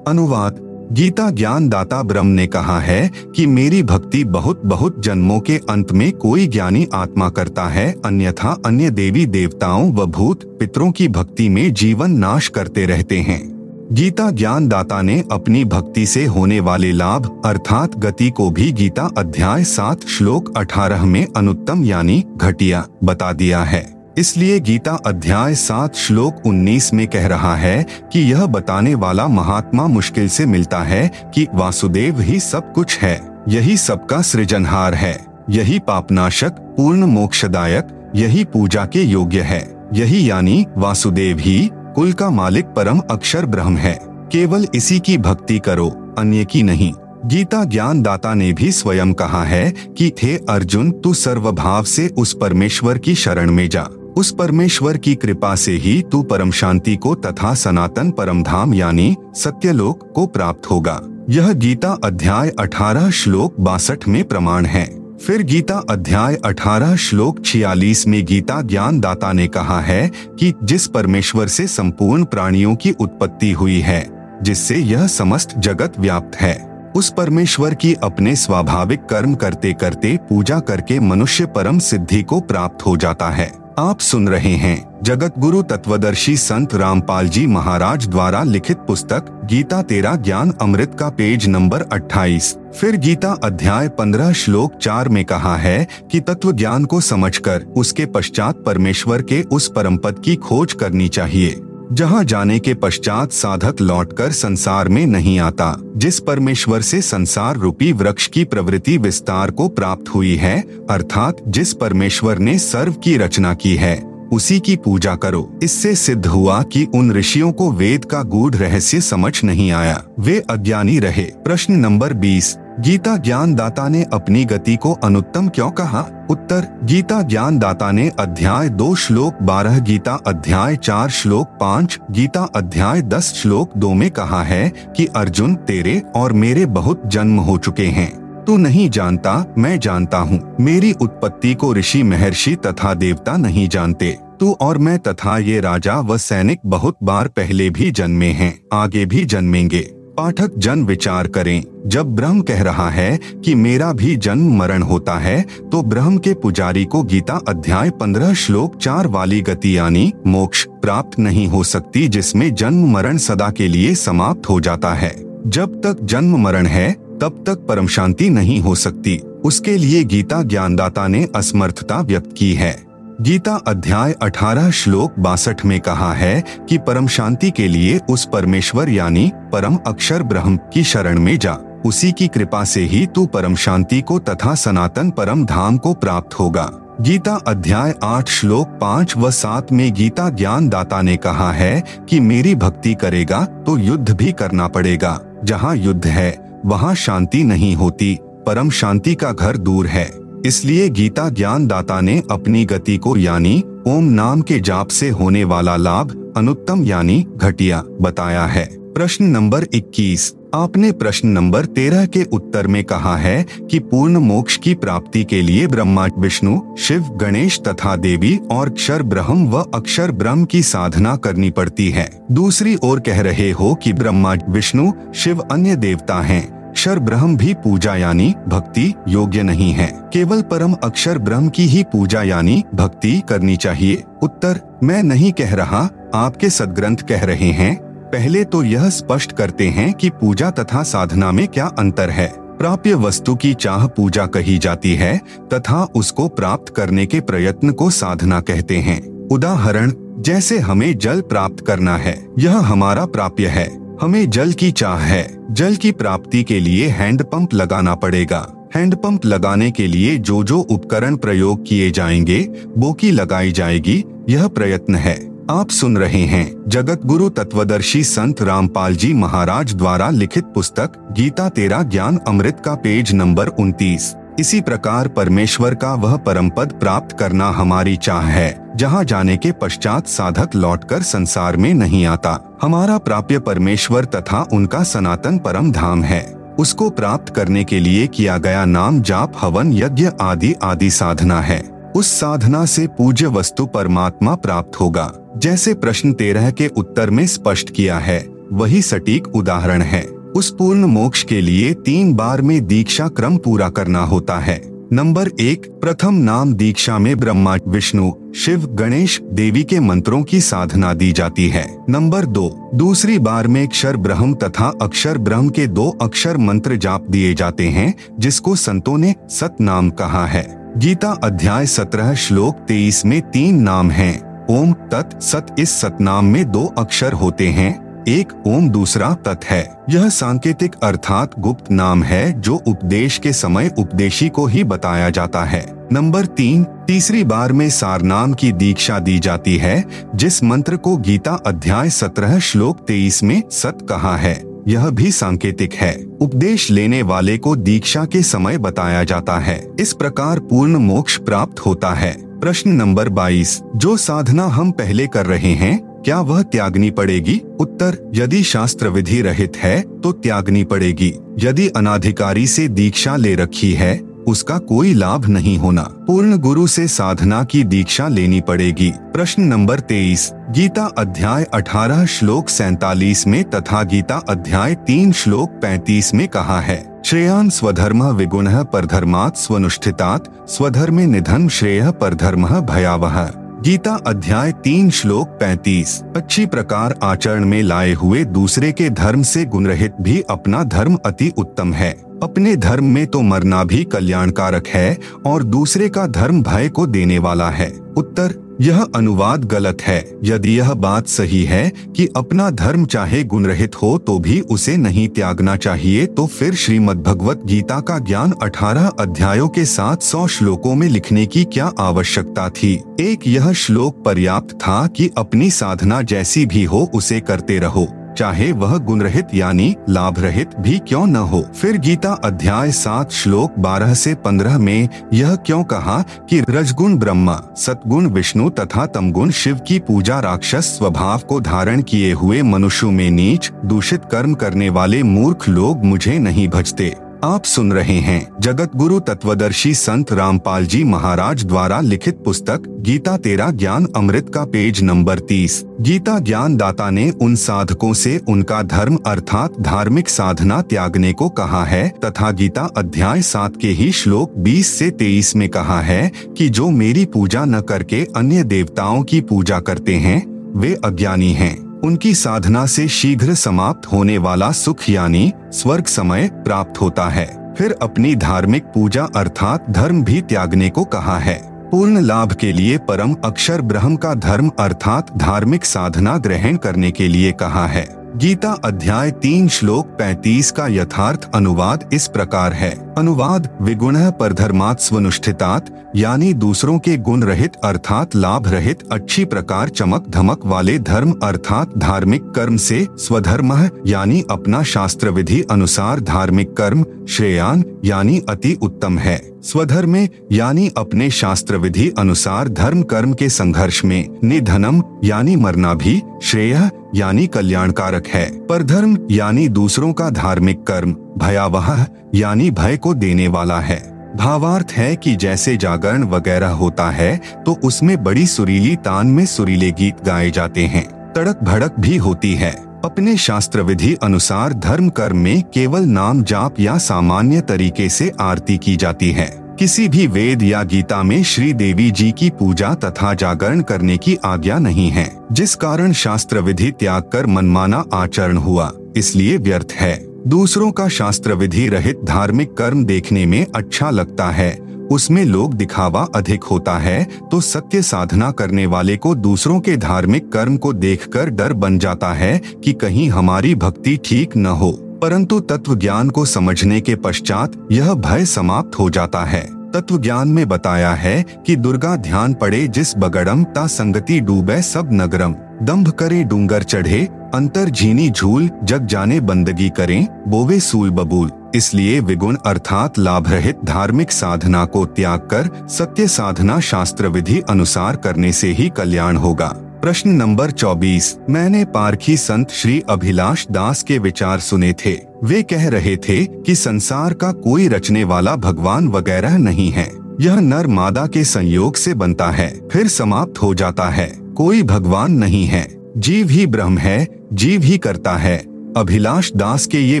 Speaker 1: अनुवाद। गीता ज्ञान दाता ब्रह्म ने कहा है कि मेरी भक्ति बहुत बहुत जन्मों के अंत में कोई ज्ञानी आत्मा करता है, अन्यथा अन्य देवी देवताओं व भूत पितरों की भक्ति में जीवन नाश करते रहते हैं। गीता ज्ञान दाता ने अपनी भक्ति से होने वाले लाभ, अर्थात गति को भी गीता अध्याय सात श्लोक अठारह में अनुत्तम यानी घटिया बता दिया है। इसलिए गीता अध्याय सात श्लोक उन्नीस में कह रहा है कि यह बताने वाला महात्मा मुश्किल से मिलता है कि वासुदेव ही सब कुछ है, यही सबका सृजनहार है, यही पापनाशक, पूर्ण मोक्षदायक, यही पूजा के योग्य है, यही यानी वासुदेव ही कुल का मालिक परम अक्षर ब्रह्म है। केवल इसी की भक्ति करो, अन्य की नहीं। गीता ज्ञान दाता ने भी स्वयं कहा है कि थे अर्जुन, तू सर्वभाव से उस परमेश्वर की शरण में जा। उस परमेश्वर की कृपा से ही तू परम शांति को तथा सनातन परम धाम यानी सत्यलोक को प्राप्त होगा। यह गीता अध्याय 18 श्लोक बासठ में प्रमाण है। फिर गीता अध्याय 18 श्लोक 46 में गीता ज्ञान दाता ने कहा है कि जिस परमेश्वर से संपूर्ण प्राणियों की उत्पत्ति हुई है, जिससे यह समस्त जगत व्याप्त है, उस परमेश्वर की अपने स्वाभाविक कर्म करते करते पूजा करके मनुष्य परम सिद्धि को प्राप्त हो जाता है। आप सुन रहे हैं जगत गुरु तत्वदर्शी संत रामपाल जी महाराज द्वारा लिखित पुस्तक, गीता तेरा ज्ञान अमृत का पेज नंबर 28 फिर गीता अध्याय 15 श्लोक 4 में कहा है कि तत्व ज्ञान को समझकर उसके पश्चात परमेश्वर के उस परम पद की खोज करनी चाहिए। जहाँ जाने के पश्चात साधक लौटकर संसार में नहीं आता, जिस परमेश्वर से संसार रूपी वृक्ष की प्रवृत्ति विस्तार को प्राप्त हुई है, अर्थात जिस परमेश्वर ने सर्व की रचना की है, उसी की पूजा करो। इससे सिद्ध हुआ कि उन ऋषियों को वेद का गूढ़ रहस्य समझ नहीं आया। वे अज्ञानी रहे। प्रश्न नंबर बीस। गीता ज्ञान दाता ने अपनी गति को अनुत्तम क्यों कहा? उत्तर, गीता ज्ञान दाता ने अध्याय दो श्लोक बारह, गीता अध्याय चार श्लोक पाँच, गीता अध्याय दस श्लोक दो में कहा है कि अर्जुन तेरे और मेरे बहुत जन्म हो चुके हैं। तू नहीं जानता, मैं जानता हूँ। मेरी उत्पत्ति को ऋषि महर्षि तथा देवता नहीं जानते। तू और मैं तथा ये राजा व सैनिक बहुत बार पहले भी जन्मे हैं, आगे भी जन्मेंगे। पाठक जन विचार करें। जब ब्रह्म कह रहा है कि मेरा भी जन्म मरण होता है तो ब्रह्म के पुजारी को गीता अध्याय पंद्रह श्लोक चार वाली गति यानी मोक्ष प्राप्त नहीं हो सकती, जिसमें जन्म मरण सदा के लिए समाप्त हो जाता है। जब तक जन्म मरण है, तब तक परम शांति नहीं हो सकती। उसके लिए गीता ज्ञानदाता ने असमर्थता व्यक्त की है। गीता अध्याय 18 श्लोक बासठ में कहा है कि परम शांति के लिए उस परमेश्वर यानी परम अक्षर ब्रह्म की शरण में जा। उसी की कृपा से ही तू परम शांति को तथा सनातन परम धाम को प्राप्त होगा। गीता अध्याय आठ श्लोक पाँच व सात में गीता ज्ञान दाता ने कहा है कि मेरी भक्ति करेगा तो युद्ध भी करना पड़ेगा। जहाँ युद्ध है, वहाँ शांति नहीं होती। परम शांति का घर दूर है। इसलिए गीता ज्ञान दाता ने अपनी गति को यानी ओम नाम के जाप से होने वाला लाभ अनुत्तम यानी घटिया बताया है। प्रश्न नंबर 21 आपने प्रश्न नंबर 13 के उत्तर में कहा है कि पूर्ण मोक्ष की प्राप्ति के लिए ब्रह्मा, विष्णु, शिव, गणेश तथा देवी और क्षर ब्रह्म व अक्षर ब्रह्म की साधना करनी पड़ती है। दूसरी ओर कह रहे हो कि ब्रह्मा, विष्णु, शिव अन्य देवता हैं। अक्षर ब्रह्म भी पूजा यानी भक्ति योग्य नहीं है। केवल परम अक्षर ब्रह्म की ही पूजा यानी भक्ति करनी चाहिए। उत्तर, मैं नहीं कह रहा, आपके सदग्रंथ कह रहे हैं। पहले तो यह स्पष्ट करते हैं कि पूजा तथा साधना में क्या अंतर है। प्राप्य वस्तु की चाह पूजा कही जाती है, तथा उसको प्राप्त करने के प्रयत्न को साधना कहते हैं। उदाहरण, जैसे हमें जल प्राप्त करना है, यह हमारा प्राप्य है। हमें जल की चाह है। जल की प्राप्ति के लिए हैंडपंप लगाना पड़ेगा। हैंडपंप लगाने के लिए जो जो उपकरण प्रयोग किए जाएँगे, बोकी लगाई जाएगी, यह प्रयत्न है। आप सुन रहे हैं जगत गुरु तत्वदर्शी संत रामपाल जी महाराज द्वारा लिखित पुस्तक गीता तेरा ज्ञान अमृत का पेज नंबर 29 इसी प्रकार परमेश्वर का वह परम पद प्राप्त करना हमारी चाह है, जहाँ जाने के पश्चात साधक लौटकर संसार में नहीं आता। हमारा प्राप्य परमेश्वर तथा उनका सनातन परम धाम है। उसको प्राप्त करने के लिए किया गया नाम जाप, हवन, यज्ञ आदि आदि साधना है। उस साधना से पूज्य वस्तु परमात्मा प्राप्त होगा। जैसे प्रश्न तेरह के उत्तर में स्पष्ट किया है, वही सटीक उदाहरण है। उस पूर्ण मोक्ष के लिए तीन बार में दीक्षा क्रम पूरा करना होता है। नंबर एक, प्रथम नाम दीक्षा में ब्रह्मा, विष्णु, शिव, गणेश, देवी के मंत्रों की साधना दी जाती है। नंबर दो, दूसरी बार में अक्षर ब्रह्म तथा अक्षर ब्रह्म के दो अक्षर मंत्र जाप दिए जाते हैं, जिसको संतों ने सत नाम कहा है। गीता अध्याय सत्रह, श्लोक तेईस में तीन नाम हैं। ओम, तत्, सत इस सतनाम में दो अक्षर होते हैं। एक ओम दूसरा तत् है। यह सांकेतिक अर्थात गुप्त नाम है, जो उपदेश के समय उपदेशी को ही बताया जाता है। नंबर तीन, तीसरी बार में सारनाम की दीक्षा दी जाती है, जिस मंत्र को गीता अध्याय सत्रह श्लोक तेईस में सत कहा है। यह भी सांकेतिक है। उपदेश लेने वाले को दीक्षा के समय बताया जाता है। इस प्रकार पूर्ण मोक्ष प्राप्त होता है। प्रश्न नंबर 22 जो साधना हम पहले कर रहे हैं क्या वह त्यागनी पड़ेगी? उत्तर, यदि शास्त्र विधि रहित है तो त्यागनी पड़ेगी। यदि अनाधिकारी से दीक्षा ले रखी है, उसका कोई लाभ नहीं होना। पूर्ण गुरु से साधना की दीक्षा लेनी पड़ेगी। प्रश्न नंबर तेईस, गीता अध्याय 18 श्लोक सैतालीस में तथा गीता अध्याय तीन श्लोक 35 में कहा है, श्रेयान स्वधर्म विगुण पर परधर्मात् स्वनुष्ठितात, स्वधर्म निधन श्रेय परधर्म भयावह। गीता अध्याय तीन श्लोक पैतीस। अच्छी प्रकार आचरण में लाए हुए दूसरे के धर्म से गुणरहित भी अपना धर्म अति उत्तम है। अपने धर्म में तो मरना भी कल्याणकारक है और दूसरे का धर्म भय को देने वाला है। उत्तर, यह अनुवाद गलत है। यदि यह बात सही है कि अपना धर्म चाहे गुणरहित हो तो भी उसे नहीं त्यागना चाहिए तो फिर श्रीमद् भगवत गीता का ज्ञान 18 अध्यायों के साथ सौ श्लोकों में लिखने की क्या आवश्यकता थी? एक, यह श्लोक पर्याप्त था कि अपनी साधना जैसी भी हो, उसे करते रहो। चाहे वह गुण रहित यानी लाभ रहित भी क्यों न हो। फिर गीता अध्याय सात श्लोक बारह से पंद्रह में यह क्यों कहा कि रजगुण ब्रह्मा सतगुण विष्णु तथा तमगुण शिव की पूजा राक्षस स्वभाव को धारण किए हुए मनुष्यों में नीच, दूषित कर्म करने वाले मूर्ख लोग मुझे नहीं भजते। आप सुन रहे हैं जगत गुरु तत्वदर्शी संत रामपाल जी महाराज द्वारा लिखित पुस्तक, गीता तेरा ज्ञान अमृत का पेज नंबर तीस। गीता ज्ञान दाता ने उन साधकों से उनका धर्म अर्थात धार्मिक साधना त्यागने को कहा है, तथा गीता अध्याय सात के ही श्लोक 20 से 23 में कहा है कि जो मेरी पूजा न करके अन्य देवताओं की पूजा करते हैं, वे अज्ञानी हैं। उनकी साधना से शीघ्र समाप्त होने वाला सुख यानी स्वर्ग समय प्राप्त होता है। फिर अपनी धार्मिक पूजा अर्थात धर्म भी त्यागने को कहा है। पूर्ण लाभ के लिए परम अक्षर ब्रह्म का धर्म अर्थात धार्मिक साधना ग्रहण करने के लिए कहा है। गीता अध्याय तीन श्लोक पैतीस का यथार्थ अनुवाद इस प्रकार है। अनुवाद विगुण परधर्मात् स्वनुष्ठितात यानी दूसरों के गुण रहित अर्थात लाभ रहित अच्छी प्रकार चमक धमक वाले धर्म अर्थात धार्मिक कर्म से स्वधर्म, यानी अपना शास्त्र विधि अनुसार धार्मिक कर्म, श्रेयान, यानी अति उत्तम है। स्वधर्म यानी अपने शास्त्र विधि अनुसार धर्म कर्म के संघर्ष में, निधनम, यानी मरना भी, श्रेय, यानी कल्याणकारक है। पर धर्म, यानी दूसरों का धार्मिक कर्म, भयावह, यानी भय को देने वाला है। भावार्थ है कि जैसे जागरण वगैरह होता है तो उसमें बड़ी सुरीली तान में सुरीले गीत गाए जाते हैं। तड़क भड़क भी होती है। अपने शास्त्र विधि अनुसार धर्म कर्म में केवल नाम जाप या सामान्य तरीके से आरती की जाती है। किसी भी वेद या गीता में श्री देवी जी की पूजा तथा जागरण करने की आज्ञा नहीं है। जिस कारण शास्त्र विधि त्याग कर मनमाना आचरण हुआ, इसलिए व्यर्थ है। दूसरों का शास्त्र विधि रहित धार्मिक कर्म देखने में अच्छा लगता है। उसमें लोग दिखावा अधिक होता है तो सत्य साधना करने वाले को दूसरों के धार्मिक कर्म को देखकर डर बन जाता है कि कहीं हमारी भक्ति ठीक न हो। परंतु तत्व ज्ञान को समझने के पश्चात यह भय समाप्त हो जाता है। तत्व ज्ञान में बताया है कि दुर्गा ध्यान पड़े जिस बगड़म ता संगति डूबे सब नगरम। दम्भ करे डूंगर चढ़े, अंतर झीनी झूल, जग जाने बंदगी करें, बोवे सूल बबूल। इसलिए विगुण अर्थात लाभ रहित धार्मिक साधना को त्याग कर सत्य साधना शास्त्र विधि अनुसार करने से ही कल्याण होगा। प्रश्न नंबर 24 मैंने पारखी संत श्री अभिलाष दास के विचार सुने थे। वे कह रहे थे कि संसार का कोई रचने वाला भगवान वगैरह नहीं है। यह नर मादा के संयोग से बनता है, फिर समाप्त हो जाता है। कोई भगवान नहीं है। जीव ही ब्रह्म है, जीव ही करता है। अभिलाष दास के ये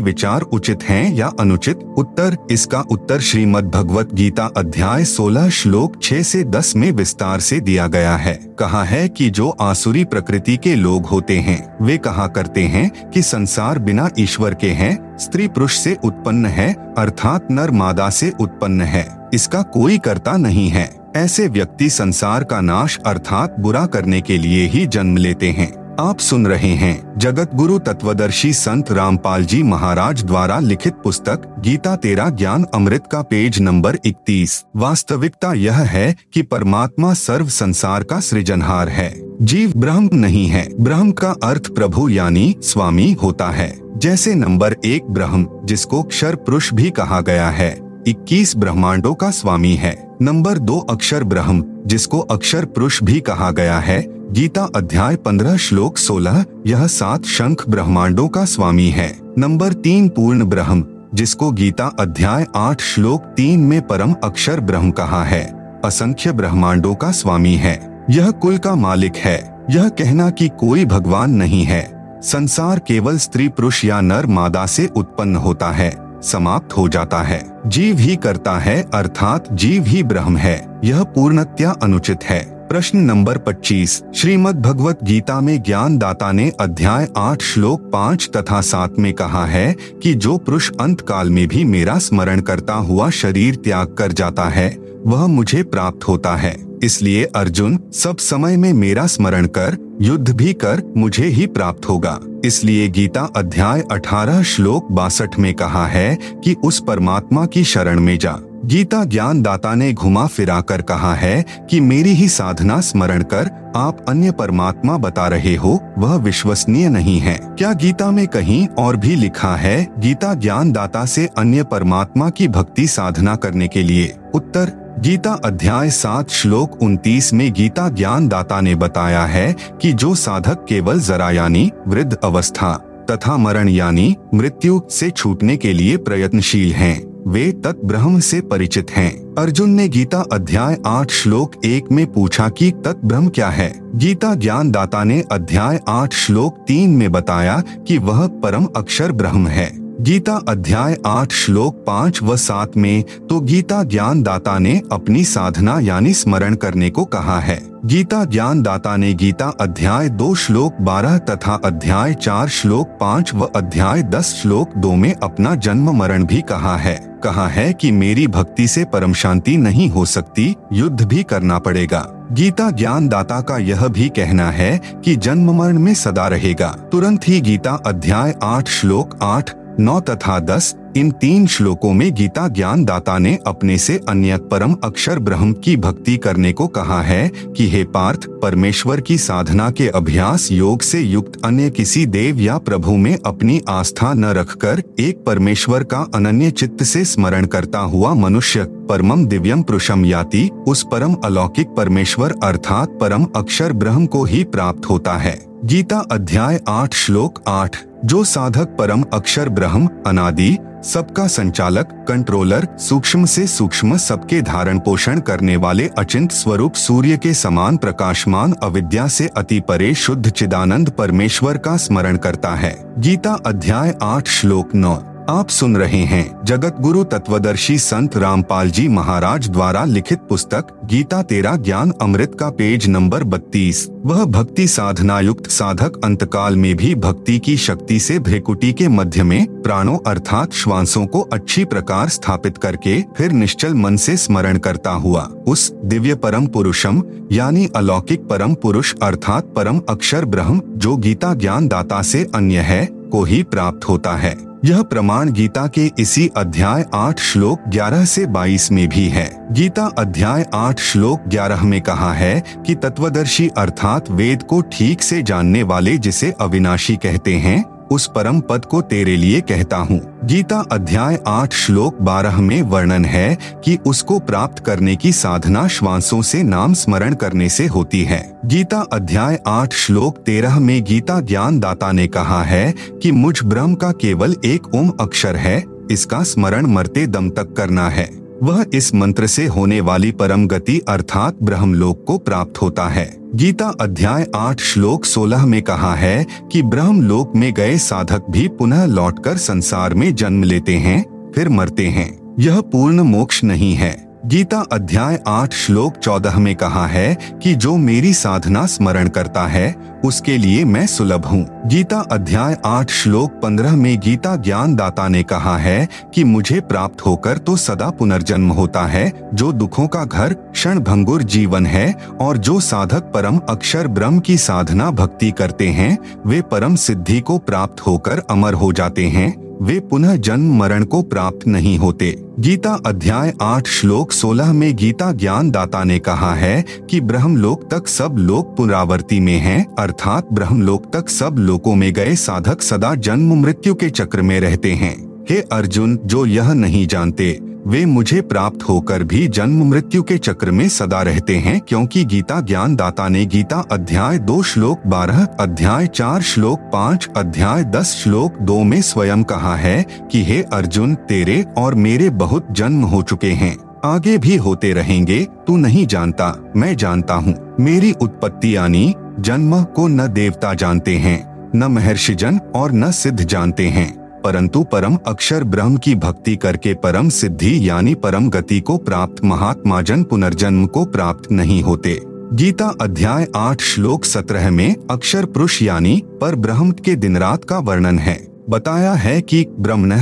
Speaker 1: विचार उचित हैं या अनुचित? उत्तर, इसका उत्तर श्रीमद् भगवत गीता अध्याय 16 श्लोक 6 से 10 में विस्तार से दिया गया है। कहा है कि जो आसुरी प्रकृति के लोग होते हैं, वे कहा करते हैं कि संसार बिना ईश्वर के हैं, स्त्री पुरुष से उत्पन्न है, अर्थात नर मादा से उत्पन्न है। इसका कोई करता नहीं है। ऐसे व्यक्ति संसार का नाश अर्थात बुरा करने के लिए ही जन्म लेते हैं। आप सुन रहे हैं जगत गुरु तत्वदर्शी संत रामपाल जी महाराज द्वारा लिखित पुस्तक, गीता तेरा ज्ञान अमृत का पेज नंबर 31 वास्तविकता यह है कि परमात्मा सर्व संसार का सृजनहार है। जीव ब्रह्म नहीं है। ब्रह्म का अर्थ प्रभु यानी स्वामी होता है। जैसे नंबर एक ब्रह्म, जिसको क्षर पुरुष भी कहा गया है। 21 ब्रह्मांडों का स्वामी है। नंबर दो अक्षर ब्रह्म, जिसको अक्षर पुरुष भी कहा गया है। गीता अध्याय पंद्रह श्लोक सोलह, यह सात शंख ब्रह्मांडों का स्वामी है। नंबर तीन पूर्ण ब्रह्म, जिसको गीता अध्याय आठ श्लोक तीन में परम अक्षर ब्रह्म कहा है। असंख्य ब्रह्मांडों का स्वामी है। यह कुल का मालिक है। यह कहना कि कोई भगवान नहीं है। संसार केवल स्त्री पुरुष या नर मादा से उत्पन्न होता है। समाप्त हो जाता है। जीव ही करता है, अर्थात जीव ही ब्रह्म है। यह पूर्णत्या अनुचित है। प्रश्न नंबर 25 श्रीमद् भगवत गीता में ज्ञान दाता ने अध्याय 8 श्लोक 5 तथा 7 में कहा है कि जो पुरुष अंत काल में भी मेरा स्मरण करता हुआ शरीर त्याग कर जाता है, वह मुझे प्राप्त होता है। इसलिए अर्जुन, सब समय में मेरा स्मरण कर, युद्ध भी कर, मुझे ही प्राप्त होगा। इसलिए गीता अध्याय 18 श्लोक बासठ में कहा है कि उस परमात्मा की शरण में जा। गीता ज्ञान दाता ने घुमा फिरा कर कहा है कि मेरी ही साधना स्मरण कर, आप अन्य परमात्मा बता रहे हो, वह विश्वसनीय नहीं है। क्या गीता में कहीं और भी लिखा है, गीता ज्ञान दाता से अन्य परमात्मा की भक्ति साधना करने के लिए? उत्तर गीता अध्याय सात, श्लोक उनतीस में गीता ज्ञान दाता ने बताया है कि जो साधक केवल जरा यानी वृद्ध अवस्था तथा मरण यानी मृत्यु से छूटने के लिए प्रयत्नशील हैं, वे तत् ब्रह्म से परिचित हैं। अर्जुन ने गीता अध्याय आठ, श्लोक एक में पूछा कि तत् ब्रह्म क्या है गीता ज्ञान दाता ने अध्याय आठ, श्लोक तीन में बताया कि वह परम अक्षर ब्रह्म है गीता अध्याय आठ श्लोक पाँच व सात में तो गीता ज्ञान दाता ने अपनी साधना यानी स्मरण करने को कहा है। गीता ज्ञान दाता ने गीता अध्याय दो श्लोक बारह तथा अध्याय चार श्लोक पाँच व अध्याय दस श्लोक दो में अपना जन्म मरण भी कहा है। कहा है कि मेरी भक्ति से परम शांति नहीं हो सकती, युद्ध भी करना पड़ेगा। गीता ज्ञान दाता का यह भी कहना है कि जन्म मरण में सदा रहेगा। तुरंत ही गीता अध्याय आठ श्लोक आठ नौ तथा दस इन तीन श्लोकों में गीता ज्ञान दाता ने अपने से अन्य परम अक्षर ब्रह्म की भक्ति करने को कहा है कि हे पार्थ, परमेश्वर की साधना के अभ्यास योग से युक्त अन्य किसी देव या प्रभु में अपनी आस्था न रखकर एक परमेश्वर का अनन्य चित्त से स्मरण करता हुआ मनुष्य परमम दिव्यम पुरुषम याति, उस परम अलौकिक परमेश्वर अर्थात परम अक्षर ब्रह्म को ही प्राप्त होता है। गीता अध्याय आठ श्लोक आठ, जो साधक परम अक्षर ब्रह्म, अनादि सबका संचालक, कंट्रोलर, सूक्ष्म से सूक्ष्म सबके धारण पोषण करने वाले अचिंत स्वरूप सूर्य के समान प्रकाशमान अविद्या से अति परे शुद्ध चिदानंद परमेश्वर का स्मरण करता है। गीता अध्याय आठ, श्लोक नौ। आप सुन रहे हैं जगत गुरु तत्वदर्शी संत रामपाल जी महाराज द्वारा लिखित पुस्तक, गीता तेरा ज्ञान अमृत का पेज नंबर बत्तीस। वह भक्ति साधना युक्त साधक अंतकाल में भी भक्ति की शक्ति से भ्रेकुटी के मध्य में प्राणों अर्थात श्वासों को अच्छी प्रकार स्थापित करके फिर निश्चल मन से स्मरण करता हुआ, उस दिव्य परम पुरुषम, यानी अलौकिक परम पुरुष अर्थात परम अक्षर ब्रह्म, जो गीता ज्ञान दाता से अन्य है, को ही प्राप्त होता है। यह प्रमाण गीता के इसी अध्याय आठ श्लोक ग्यारह से बाईस में भी है। गीता अध्याय आठ श्लोक ग्यारह में कहा है कि तत्वदर्शी अर्थात वेद को ठीक से जानने वाले जिसे अविनाशी कहते हैं उस परम पद को तेरे लिए कहता हूँ। गीता अध्याय आठ श्लोक बारह में वर्णन है कि उसको प्राप्त करने की साधना श्वासों से नाम स्मरण करने से होती है। गीता अध्याय आठ श्लोक तेरह में गीता ज्ञान दाता ने कहा है कि मुझ ब्रह्म का केवल एक ओम अक्षर है, इसका स्मरण मरते दम तक करना है। वह इस मंत्र से होने वाली परम गति अर्थात ब्रह्मलोक को प्राप्त होता है। गीता अध्याय आठ श्लोक सोलह में कहा है कि ब्रह्मलोक में गए साधक भी पुनः लौटकर संसार में जन्म लेते हैं, फिर मरते हैं। यह पूर्ण मोक्ष नहीं है। गीता अध्याय आठ श्लोक चौदह में कहा है कि जो मेरी साधना स्मरण करता है, उसके लिए मैं सुलभ हूँ। गीता अध्याय आठ श्लोक पंद्रह में गीता ज्ञान दाता ने कहा है कि मुझे प्राप्त होकर तो सदा पुनर्जन्म होता है, जो दुखों का घर क्षण भंगुर जीवन है, और जो साधक परम अक्षर ब्रह्म की साधना भक्ति करते हैं, वे परम सिद्धि को प्राप्त होकर अमर हो जाते हैं। वे पुनः जन्म मरण को प्राप्त नहीं होते। गीता अध्याय आठ श्लोक सोलह में गीता ज्ञान दाता ने कहा है कि ब्रह्मलोक तक सब लोग पुनरावर्ती में हैं, अर्थात ब्रह्म लोक तक सब लोकों में गए साधक सदा जन्म मृत्यु के चक्र में रहते हैं। हे अर्जुन जो यह नहीं जानते वे मुझे प्राप्त होकर भी जन्म मृत्यु के चक्र में सदा रहते हैं क्योंकि गीता ज्ञान दाता ने गीता अध्याय दो श्लोक बारह, अध्याय चार श्लोक पाँच, अध्याय दस श्लोक दो में स्वयं कहा है कि हे अर्जुन, तेरे और मेरे बहुत जन्म हो चुके हैं। आगे भी होते रहेंगे, तू नहीं जानता, मैं जानता हूँ। मेरी उत्पत्ति यानी जन्म को न देवता जानते हैं, न महर्षिजन और न सिद्ध जानते हैं। परंतु परम अक्षर ब्रह्म की भक्ति करके परम सिद्धि यानी परम गति को प्राप्त महात्मा जन पुनर्जन्म को प्राप्त नहीं होते। गीता अध्याय आठ श्लोक सत्रह में अक्षर पुरुष यानी पर ब्रह्म के दिन रात का वर्णन है। बताया है कि ब्रह्मण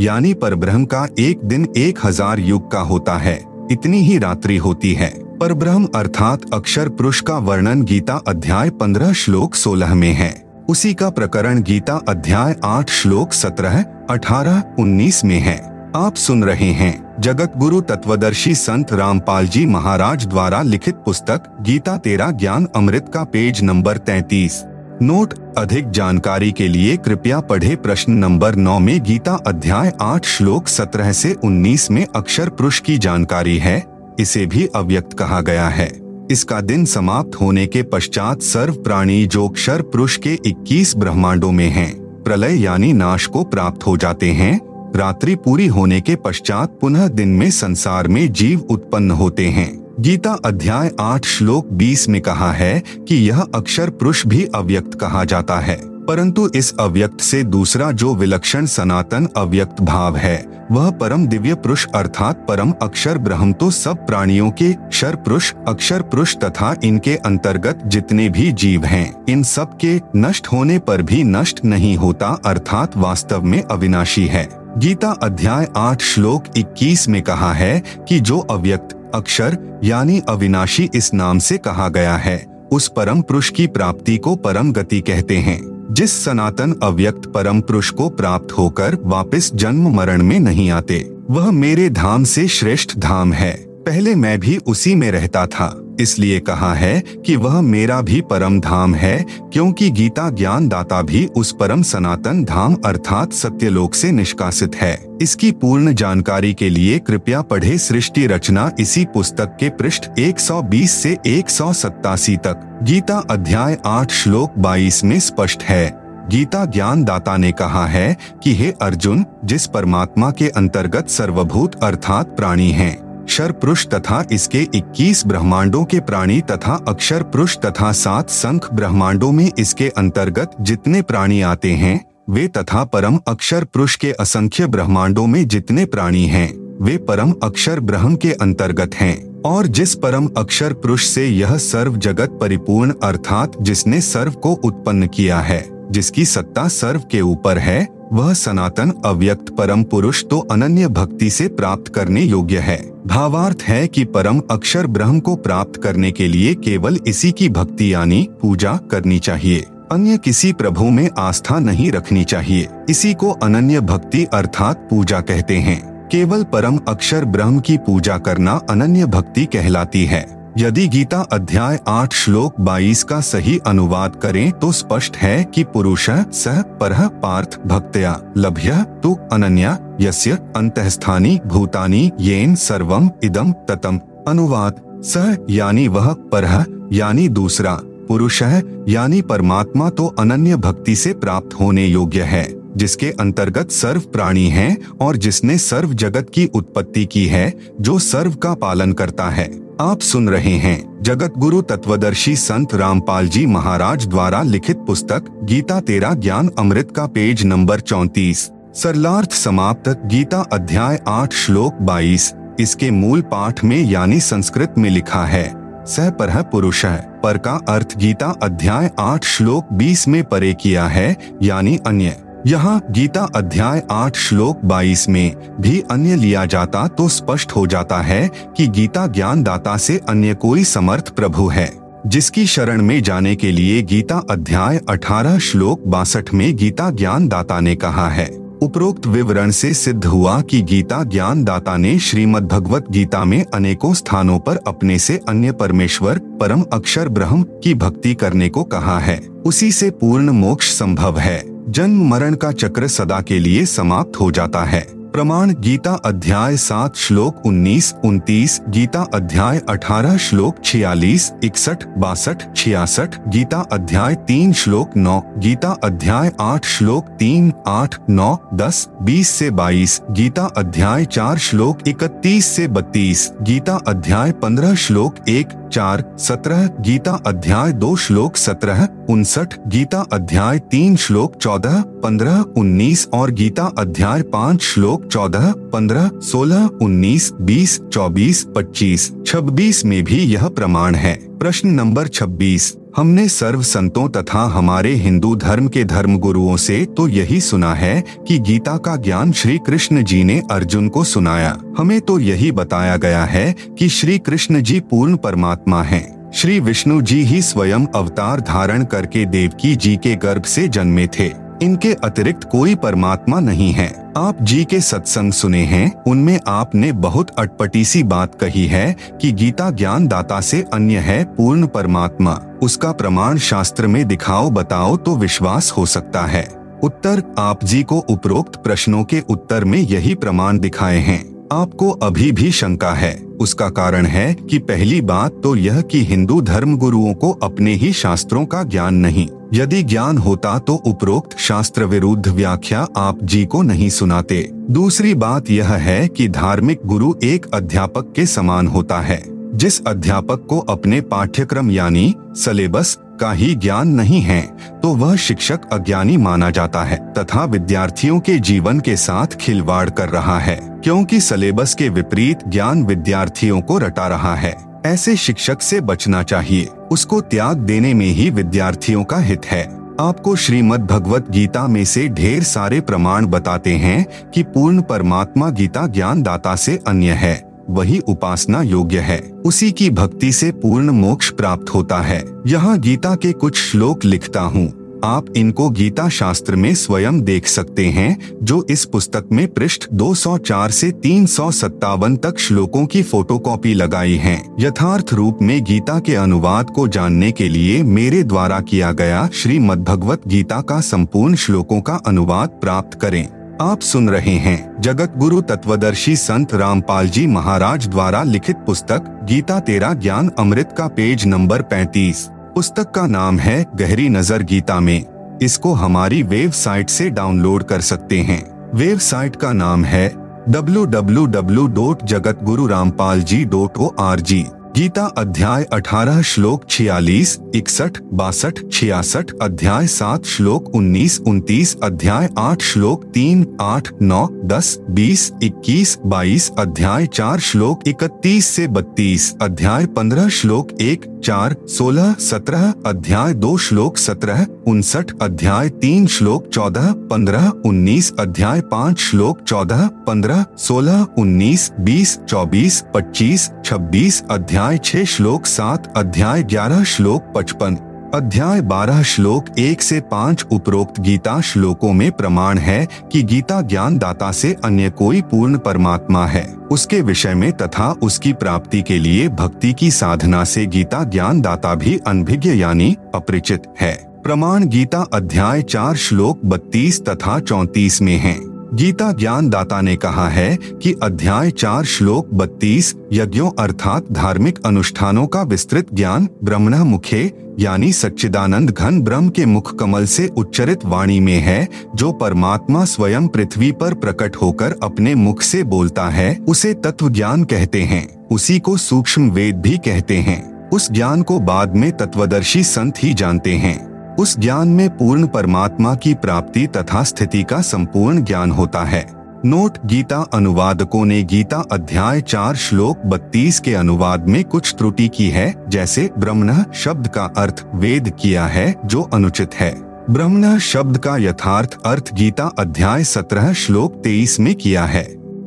Speaker 1: यानी पर ब्रह्म का एक दिन एक हज़ार युग का होता है। इतनी ही रात्रि होती है। पर ब्रह्म अर्थात अक्षर पुरुष का वर्णन गीता अध्याय पंद्रह श्लोक सोलह में है। उसी का प्रकरण गीता अध्याय आठ श्लोक सत्रह, अठारह, उन्नीस में है। आप सुन रहे हैं जगत गुरु तत्वदर्शी संत रामपाल जी महाराज द्वारा लिखित पुस्तक गीता तेरा ज्ञान अमृत का पेज नंबर तैतीस। नोट, अधिक जानकारी के लिए कृपया पढ़े प्रश्न नंबर नौ में गीता अध्याय आठ श्लोक सत्रह से उन्नीस में अक्षर पुरुष की जानकारी है, इसे भी अव्यक्त कहा गया है। इसका दिन समाप्त होने के पश्चात सर्व प्राणी जो क्षर पुरुष के 21 ब्रह्मांडों में हैं, प्रलय यानी नाश को प्राप्त हो जाते हैं रात्रि पूरी होने के पश्चात पुनः दिन में संसार में जीव उत्पन्न होते हैं। गीता अध्याय आठ श्लोक बीस में कहा है कि यह अक्षर पुरुष भी अव्यक्त कहा जाता है। परंतु इस अव्यक्त से दूसरा जो विलक्षण सनातन अव्यक्त भाव है, वह परम दिव्य पुरुष अर्थात परम अक्षर ब्रह्म तो सब प्राणियों के क्षर पुरुष, अक्षर पुरुष तथा इनके अंतर्गत जितने भी जीव हैं, इन सब के नष्ट होने पर भी नष्ट नहीं होता अर्थात वास्तव में अविनाशी है। गीता अध्याय आठ श्लोक 21 में कहा है कि जो अव्यक्त, अक्षर, यानी अविनाशी इस नाम से कहा गया है, उस परम पुरुष की प्राप्ति को परम गति कहते हैं। जिस सनातन अव्यक्त परम पुरुष को प्राप्त होकर वापस जन्म मरण में नहीं आते, वह मेरे धाम से श्रेष्ठ धाम है। पहले मैं भी उसी में रहता था। इसलिए कहा है कि वह मेरा भी परम धाम है, क्योंकि गीता ज्ञान दाता भी उस परम सनातन धाम अर्थात सत्यलोक से निष्कासित है। इसकी पूर्ण जानकारी के लिए कृपया पढ़े सृष्टि रचना इसी पुस्तक के पृष्ठ 120 से एक सौ सतासी तक। गीता अध्याय आठ श्लोक 22 में स्पष्ट है। गीता ज्ञान दाता ने कहा है कि हे अर्जुन, जिस परमात्मा के अंतर्गत सर्वभूत अर्थात प्राणी हैं क्षर पुरुष तथा इसके 21 ब्रह्मांडों के प्राणी तथा अक्षर पुरुष तथा सात संख ब्रह्मांडों में इसके अंतर्गत जितने प्राणी आते हैं, वे तथा परम अक्षर पुरुष के असंख्य ब्रह्मांडों में जितने प्राणी हैं, वे परम अक्षर ब्रह्म के अंतर्गत हैं। और जिस परम अक्षर पुरुष से यह सर्व जगत परिपूर्ण अर्थात जिसने सर्व को उत्पन्न किया है, जिसकी सत्ता सर्व के ऊपर है वह सनातन, अव्यक्त, परम पुरुष तो अनन्य भक्ति से प्राप्त करने योग्य है। भावार्थ है कि परम अक्षर ब्रह्म को प्राप्त करने के लिए केवल इसी की भक्ति यानी पूजा करनी चाहिए। अन्य किसी प्रभु में आस्था नहीं रखनी चाहिए। इसी को अनन्य भक्ति अर्थात पूजा कहते हैं। केवल परम अक्षर ब्रह्म की पूजा करना अनन्य भक्ति कहलाती है। यदि गीता अध्याय आठ श्लोक बाईस का सही अनुवाद करें तो स्पष्ट है कि पुरुष सह पर पार्थ भक्तया लभ्य तो अनन्या यस्य अंतस्थानी भूतानी येन सर्वम इदम ततम। अनुवाद सह यानी वह पर, यानी दूसरा। पुरुष यानी परमात्मा तो अनन्य भक्ति से प्राप्त होने योग्य है। जिसके अंतर्गत सर्व प्राणी हैं और जिसने सर्व जगत की उत्पत्ति की है, जो सर्व का पालन करता है। आप सुन रहे हैं जगत गुरु तत्वदर्शी संत रामपाल जी महाराज द्वारा लिखित पुस्तक गीता तेरा ज्ञान अमृत का पेज नंबर चौतीस। सरलार्थ समाप्त, गीता अध्याय आठ, श्लोक बाईस। इसके मूल पाठ में यानी संस्कृत में लिखा है, सह पर है पुरुष है, पर का अर्थ गीता अध्याय आठ, श्लोक बीस में परे किया है, यानी अन्य। यहाँ गीता अध्याय आठ श्लोक बाईस में भी अन्य लिया जाता तो स्पष्ट हो जाता है कि गीता ज्ञान दाता से अन्य कोई समर्थ प्रभु है, जिसकी शरण में जाने के लिए गीता अध्याय 18 श्लोक बासठ में गीता ज्ञान दाता ने कहा है। उपरोक्त विवरण से सिद्ध हुआ कि गीता ज्ञान दाता ने श्रीमद् भगवत गीता में अनेकों स्थानों पर अपने से अन्य परमेश्वर, परम अक्षर ब्रह्म की भक्ति करने को कहा है। उसी से पूर्ण मोक्ष संभव है। जन्म मरण का चक्र सदा के लिए समाप्त हो जाता है। प्रमाण गीता अध्याय सात श्लोक उन्नीस, उनतीस, गीता अध्याय अठारह श्लोक छियालीस, इकसठ, बासठ, छियासठ, गीता अध्याय तीन श्लोक नौ, गीता अध्याय आठ श्लोक तीन, आठ, नौ, दस, बीस से बाईस, गीता अध्याय चार श्लोक इकतीस से बत्तीस, गीता अध्याय पंद्रह श्लोक एक, चार, सत्रह, गीता अध्याय दो श्लोक सत्रह, उनसठ, गीता अध्याय तीन श्लोक चौदह, पंद्रह, उन्नीस और गीता अध्याय पाँच श्लोक चौदह, पंद्रह, सोलह, उन्नीस, बीस, चौबीस, पच्चीस, छब्बीस में भी यह प्रमाण है। प्रश्न नंबर छब्बीस, हमने सर्व संतों तथा हमारे हिंदू धर्म के धर्म गुरुओं से तो यही सुना है कि गीता का ज्ञान श्री कृष्ण जी ने अर्जुन को सुनाया। हमें तो यही बताया गया है कि श्री कृष्ण जी पूर्ण परमात्मा हैं। श्री विष्णु जी ही स्वयं अवतार धारण करके देवकी जी के गर्भ से जन्मे थे। इनके अतिरिक्त कोई परमात्मा नहीं है। आप जी के सत्संग सुने हैं। उनमें आपने बहुत अटपटी सी बात कही है कि गीता ज्ञान दाता से अन्य है पूर्ण परमात्मा। उसका प्रमाण शास्त्र में दिखाओ बताओ तो विश्वास हो सकता है। उत्तर, आप जी को उपरोक्त प्रश्नों के उत्तर में यही प्रमाण दिखाए हैं। आपको अभी भी शंका है। उसका कारण है कि पहली बात तो यह कि हिंदू धर्म गुरुओं को अपने ही शास्त्रों का ज्ञान नहीं। यदि ज्ञान होता तो उपरोक्त शास्त्र विरुद्ध व्याख्या आप जी को नहीं सुनाते। दूसरी बात यह है कि धार्मिक गुरु एक अध्यापक के समान होता है। जिस अध्यापक को अपने पाठ्यक्रम यानी सिलेबस का ही ज्ञान नहीं है तो वह शिक्षक अज्ञानी माना जाता है तथा विद्यार्थियों के जीवन के साथ खिलवाड़ कर रहा है, क्योंकि सिलेबस के विपरीत ज्ञान विद्यार्थियों को रटा रहा है। ऐसे शिक्षक से बचना चाहिए, उसको त्याग देने में ही विद्यार्थियों का हित है। आपको श्रीमद् भगवत गीता में से ढेर सारे प्रमाण बताते हैं कि पूर्ण परमात्मा गीता ज्ञान दाता से अन्य है। वही उपासना योग्य है। उसी की भक्ति से पूर्ण मोक्ष प्राप्त होता है। यहाँ गीता के कुछ श्लोक लिखता हूँ। आप इनको गीता शास्त्र में स्वयं देख सकते हैं, जो इस पुस्तक में पृष्ठ 204 से तीन सौ सत्तावन तक श्लोकों की फोटोकॉपी लगाई है। यथार्थ रूप में गीता के अनुवाद को जानने के लिए मेरे द्वारा किया गया श्रीमद् भगवत गीता का संपूर्ण श्लोकों का अनुवाद प्राप्त करें। आप सुन रहे हैं जगत गुरु तत्वदर्शी संत रामपाल जी महाराज द्वारा लिखित पुस्तक, गीता तेरा ज्ञान अमृत का पेज नंबर 35 पुस्तक का नाम है, गहरी नज़र गीता में। इसको हमारी वेबसाइट से डाउनलोड कर सकते हैं। वेबसाइट का नाम है, www.jagatgururampalji.org गीता अध्याय 18 श्लोक 46, इकसठ बासठ छियासठ अध्याय 7 श्लोक 19 उनतीस अध्याय 8 श्लोक 3 8 9 10 20 21 22 अध्याय 4 श्लोक 31 से 32 अध्याय 15 श्लोक 1 4 16 17 अध्याय दो श्लोक 17 उनसठ अध्याय तीन श्लोक 14 15 19 अध्याय पाँच श्लोक 14 15 16 19 20 24 25 26 अध्याय अध्याय छह श्लोक सात, अध्याय ग्यारह श्लोक पचपन, अध्याय बारह श्लोक एक से पाँच उपरोक्त गीता श्लोकों में प्रमाण है कि गीता ज्ञान दाता से अन्य कोई पूर्ण परमात्मा है। उसके विषय में तथा उसकी प्राप्ति के लिए भक्ति की साधना से गीता ज्ञान दाता भी अनभिज्ञ यानी अपरिचित है। प्रमाण गीता अध्याय चार श्लोक बत्तीस तथा चौतीस में है। गीता ज्ञान दाता ने कहा है कि अध्याय चार श्लोक बत्तीस यज्ञों अर्थात धार्मिक अनुष्ठानों का विस्तृत ज्ञान ब्रह्मण मुखे यानी सच्चिदानंद घन ब्रह्म के मुख कमल से उच्चरित वाणी में है, जो परमात्मा स्वयं पृथ्वी पर प्रकट होकर अपने मुख से बोलता है, उसे तत्व ज्ञान कहते हैं, उसी को सूक्ष्म वेद भी कहते हैं। उस ज्ञान को बाद में तत्वदर्शी संत ही जानते हैं। उस ज्ञान में पूर्ण परमात्मा की प्राप्ति तथा स्थिति का संपूर्ण ज्ञान होता है। नोट गीता अनुवादकों ने गीता अध्याय चार श्लोक बत्तीस के अनुवाद में कुछ त्रुटि की है, जैसे ब्रह्मण शब्द का अर्थ वेद किया है, जो अनुचित है। ब्रह्मण शब्द का यथार्थ अर्थ गीता अध्याय सत्रह श्लोक तेईस में किया है।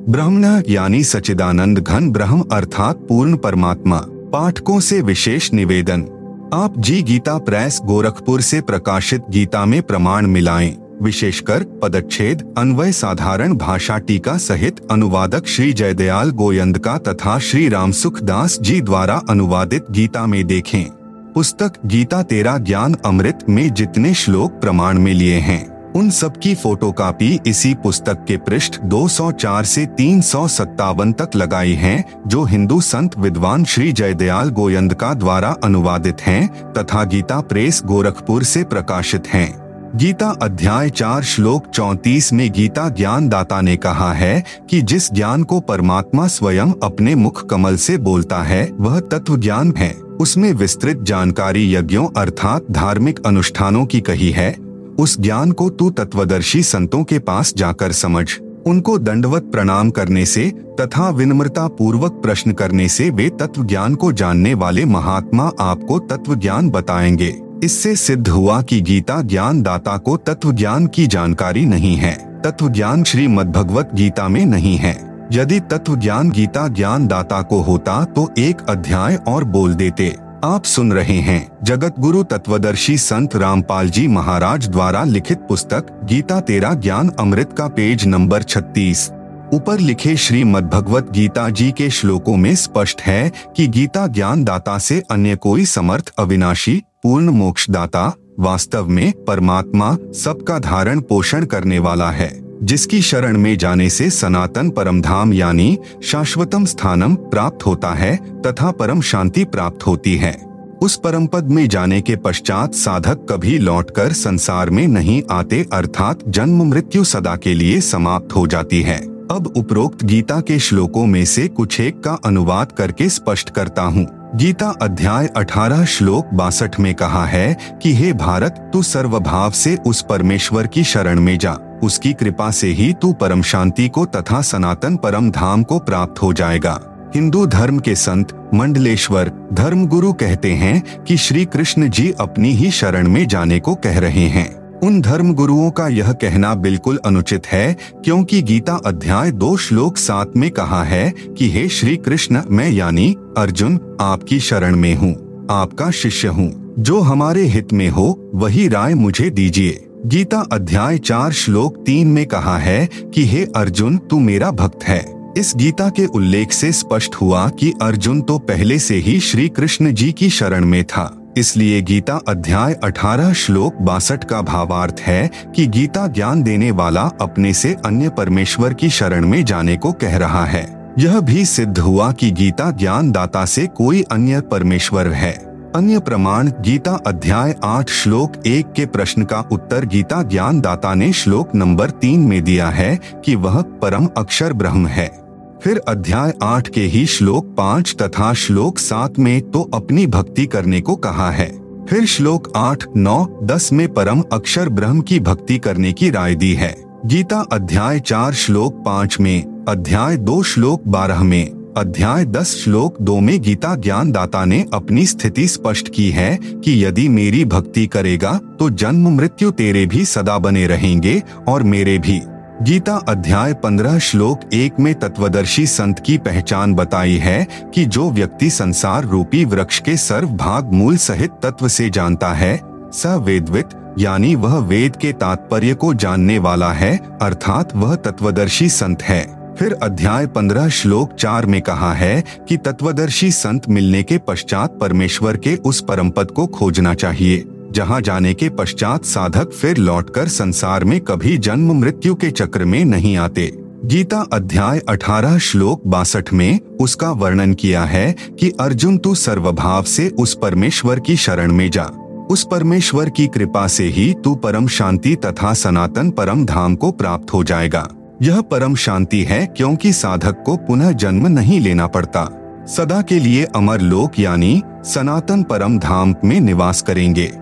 Speaker 1: ब्रह्मण यानी सचिदानंद घन ब्रह्म अर्थात पूर्ण परमात्मा। पाठकों से विशेष निवेदन। आप जी गीता प्रेस गोरखपुर से प्रकाशित गीता में प्रमाण मिलाएँ, विशेषकर पदच्छेद, अन्वय साधारण भाषा टीका सहित अनुवादक श्री जयदयाल गोयंद का तथा श्री रामसुख दास जी द्वारा अनुवादित गीता में देखें। पुस्तक गीता तेरा ज्ञान अमृत में जितने श्लोक प्रमाण में लिए हैं। उन सब की फोटोकॉपी इसी पुस्तक के पृष्ठ 204 से तीन सौ सत्तावन तक लगाई हैं, जो हिंदू संत विद्वान श्री जयदयाल गोयंदका द्वारा अनुवादित हैं तथा गीता प्रेस गोरखपुर से प्रकाशित हैं। गीता अध्याय चार श्लोक चौतीस में गीता ज्ञान दाता ने कहा है कि जिस ज्ञान को परमात्मा स्वयं अपने मुख कमल से बोलता है वह तत्व ज्ञान है उसमें विस्तृत जानकारी यज्ञों अर्थात धार्मिक अनुष्ठानों की कही है उस ज्ञान को तू तत्वदर्शी संतों के पास जाकर समझ। उनको दंडवत प्रणाम करने से तथा विनम्रता पूर्वक प्रश्न करने से वे तत्व ज्ञान को जानने वाले महात्मा आपको तत्व ज्ञान बताएँगे। इससे सिद्ध हुआ कि गीता ज्ञान दाता को तत्व ज्ञान की जानकारी नहीं है। तत्व ज्ञान श्री मद भगवत गीता में नहीं है। यदि तत्व ज्ञान गीता ज्ञान दाता को होता तो एक अध्याय और बोल देते। आप सुन रहे हैं जगत गुरु तत्वदर्शी संत रामपाल जी महाराज द्वारा लिखित पुस्तक, गीता तेरा ज्ञान अमृत का पेज नंबर 36 ऊपर लिखे श्री भगवत गीता जी के श्लोकों में स्पष्ट है कि गीता ज्ञान दाता से अन्य कोई समर्थ अविनाशी, पूर्ण मोक्ष दाता वास्तव में परमात्मा, सबका धारण पोषण करने वाला है। जिसकी शरण में जाने से सनातन परम धाम यानी शाश्वतम स्थानम प्राप्त होता है तथा परम शांति प्राप्त होती है। उस परम पद में जाने के पश्चात साधक कभी लौटकर संसार में नहीं आते अर्थात जन्म मृत्यु सदा के लिए समाप्त हो जाती है। अब उपरोक्त गीता के श्लोकों में से कुछ एक का अनुवाद करके स्पष्ट करता हूँ। गीता अध्याय 18 श्लोक बासठ में कहा है कि, हे भारत, तू सर्वभाव से उस परमेश्वर की शरण में जा। उसकी कृपा से ही तू परम शांति को तथा सनातन परम धाम को प्राप्त हो जाएगा। हिंदू धर्म के संत, मंडलेश्वर, धर्म गुरु कहते हैं कि श्री कृष्ण जी अपनी ही शरण में जाने को कह रहे हैं। उन धर्म गुरुओं का यह कहना बिल्कुल अनुचित है, क्योंकि गीता अध्याय दो श्लोक सात में कहा है कि, हे श्री कृष्ण, मैं यानी अर्जुन, आपकी शरण में हूँ, आपका शिष्य हूँ। जो हमारे हित में हो, वही राय मुझे दीजिए। गीता अध्याय चार श्लोक तीन में कहा है कि हे अर्जुन, तू मेरा भक्त है। इस गीता के उल्लेख से स्पष्ट हुआ कि अर्जुन तो पहले से ही श्री कृष्ण जी की शरण में था। इसलिए गीता अध्याय 18 श्लोक बासठ का भावार्थ है कि गीता ज्ञान देने वाला अपने से अन्य परमेश्वर की शरण में जाने को कह रहा है। यह भी सिद्ध हुआ कि गीता ज्ञान दाता से कोई अन्य परमेश्वर है। अन्य प्रमाण, गीता अध्याय आठ, श्लोक एक के प्रश्न का उत्तर गीता ज्ञान दाता ने श्लोक नंबर तीन में दिया है कि वह परम अक्षर ब्रह्म है। फिर अध्याय आठ के ही श्लोक पाँच तथा श्लोक सात में तो अपनी भक्ति करने को कहा है। फिर श्लोक आठ, नौ, दस में परम अक्षर ब्रह्म की भक्ति करने की राय दी है। गीता अध्याय चार, श्लोक पाँच में, अध्याय दो, श्लोक बारह में अध्याय दस श्लोक दो में गीता ज्ञान दाता ने अपनी स्थिति स्पष्ट की है कि यदि मेरी भक्ति करेगा तो जन्म मृत्यु तेरे भी सदा बने रहेंगे और मेरे भी। गीता अध्याय पंद्रह श्लोक एक में तत्वदर्शी संत की पहचान बताई है कि जो व्यक्ति संसार रूपी वृक्ष के सर्व भाग मूल सहित तत्व से जानता है स वेदवित यानी वह वेद के तात्पर्य को जानने वाला है, अर्थात वह तत्वदर्शी संत है। फिर अध्याय पंद्रह श्लोक चार में कहा है कि तत्वदर्शी संत मिलने के पश्चात परमेश्वर के उस परम पद को खोजना चाहिए, जहाँ जाने के पश्चात साधक फिर लौटकर संसार में कभी जन्म मृत्यु के चक्र में नहीं आते। गीता अध्याय 18 श्लोक बासठ में उसका वर्णन किया है कि अर्जुन तू सर्वभाव से उस परमेश्वर की शरण में जा। उस परमेश्वर की कृपा से ही तू परम शांति तथा सनातन परम धाम को प्राप्त हो जाएगा। यह परम शांति है, क्योंकि साधक को पुनः जन्म नहीं लेना पड़ता। सदा के लिए अमर लोक यानी सनातन परम धाम में निवास करेंगे।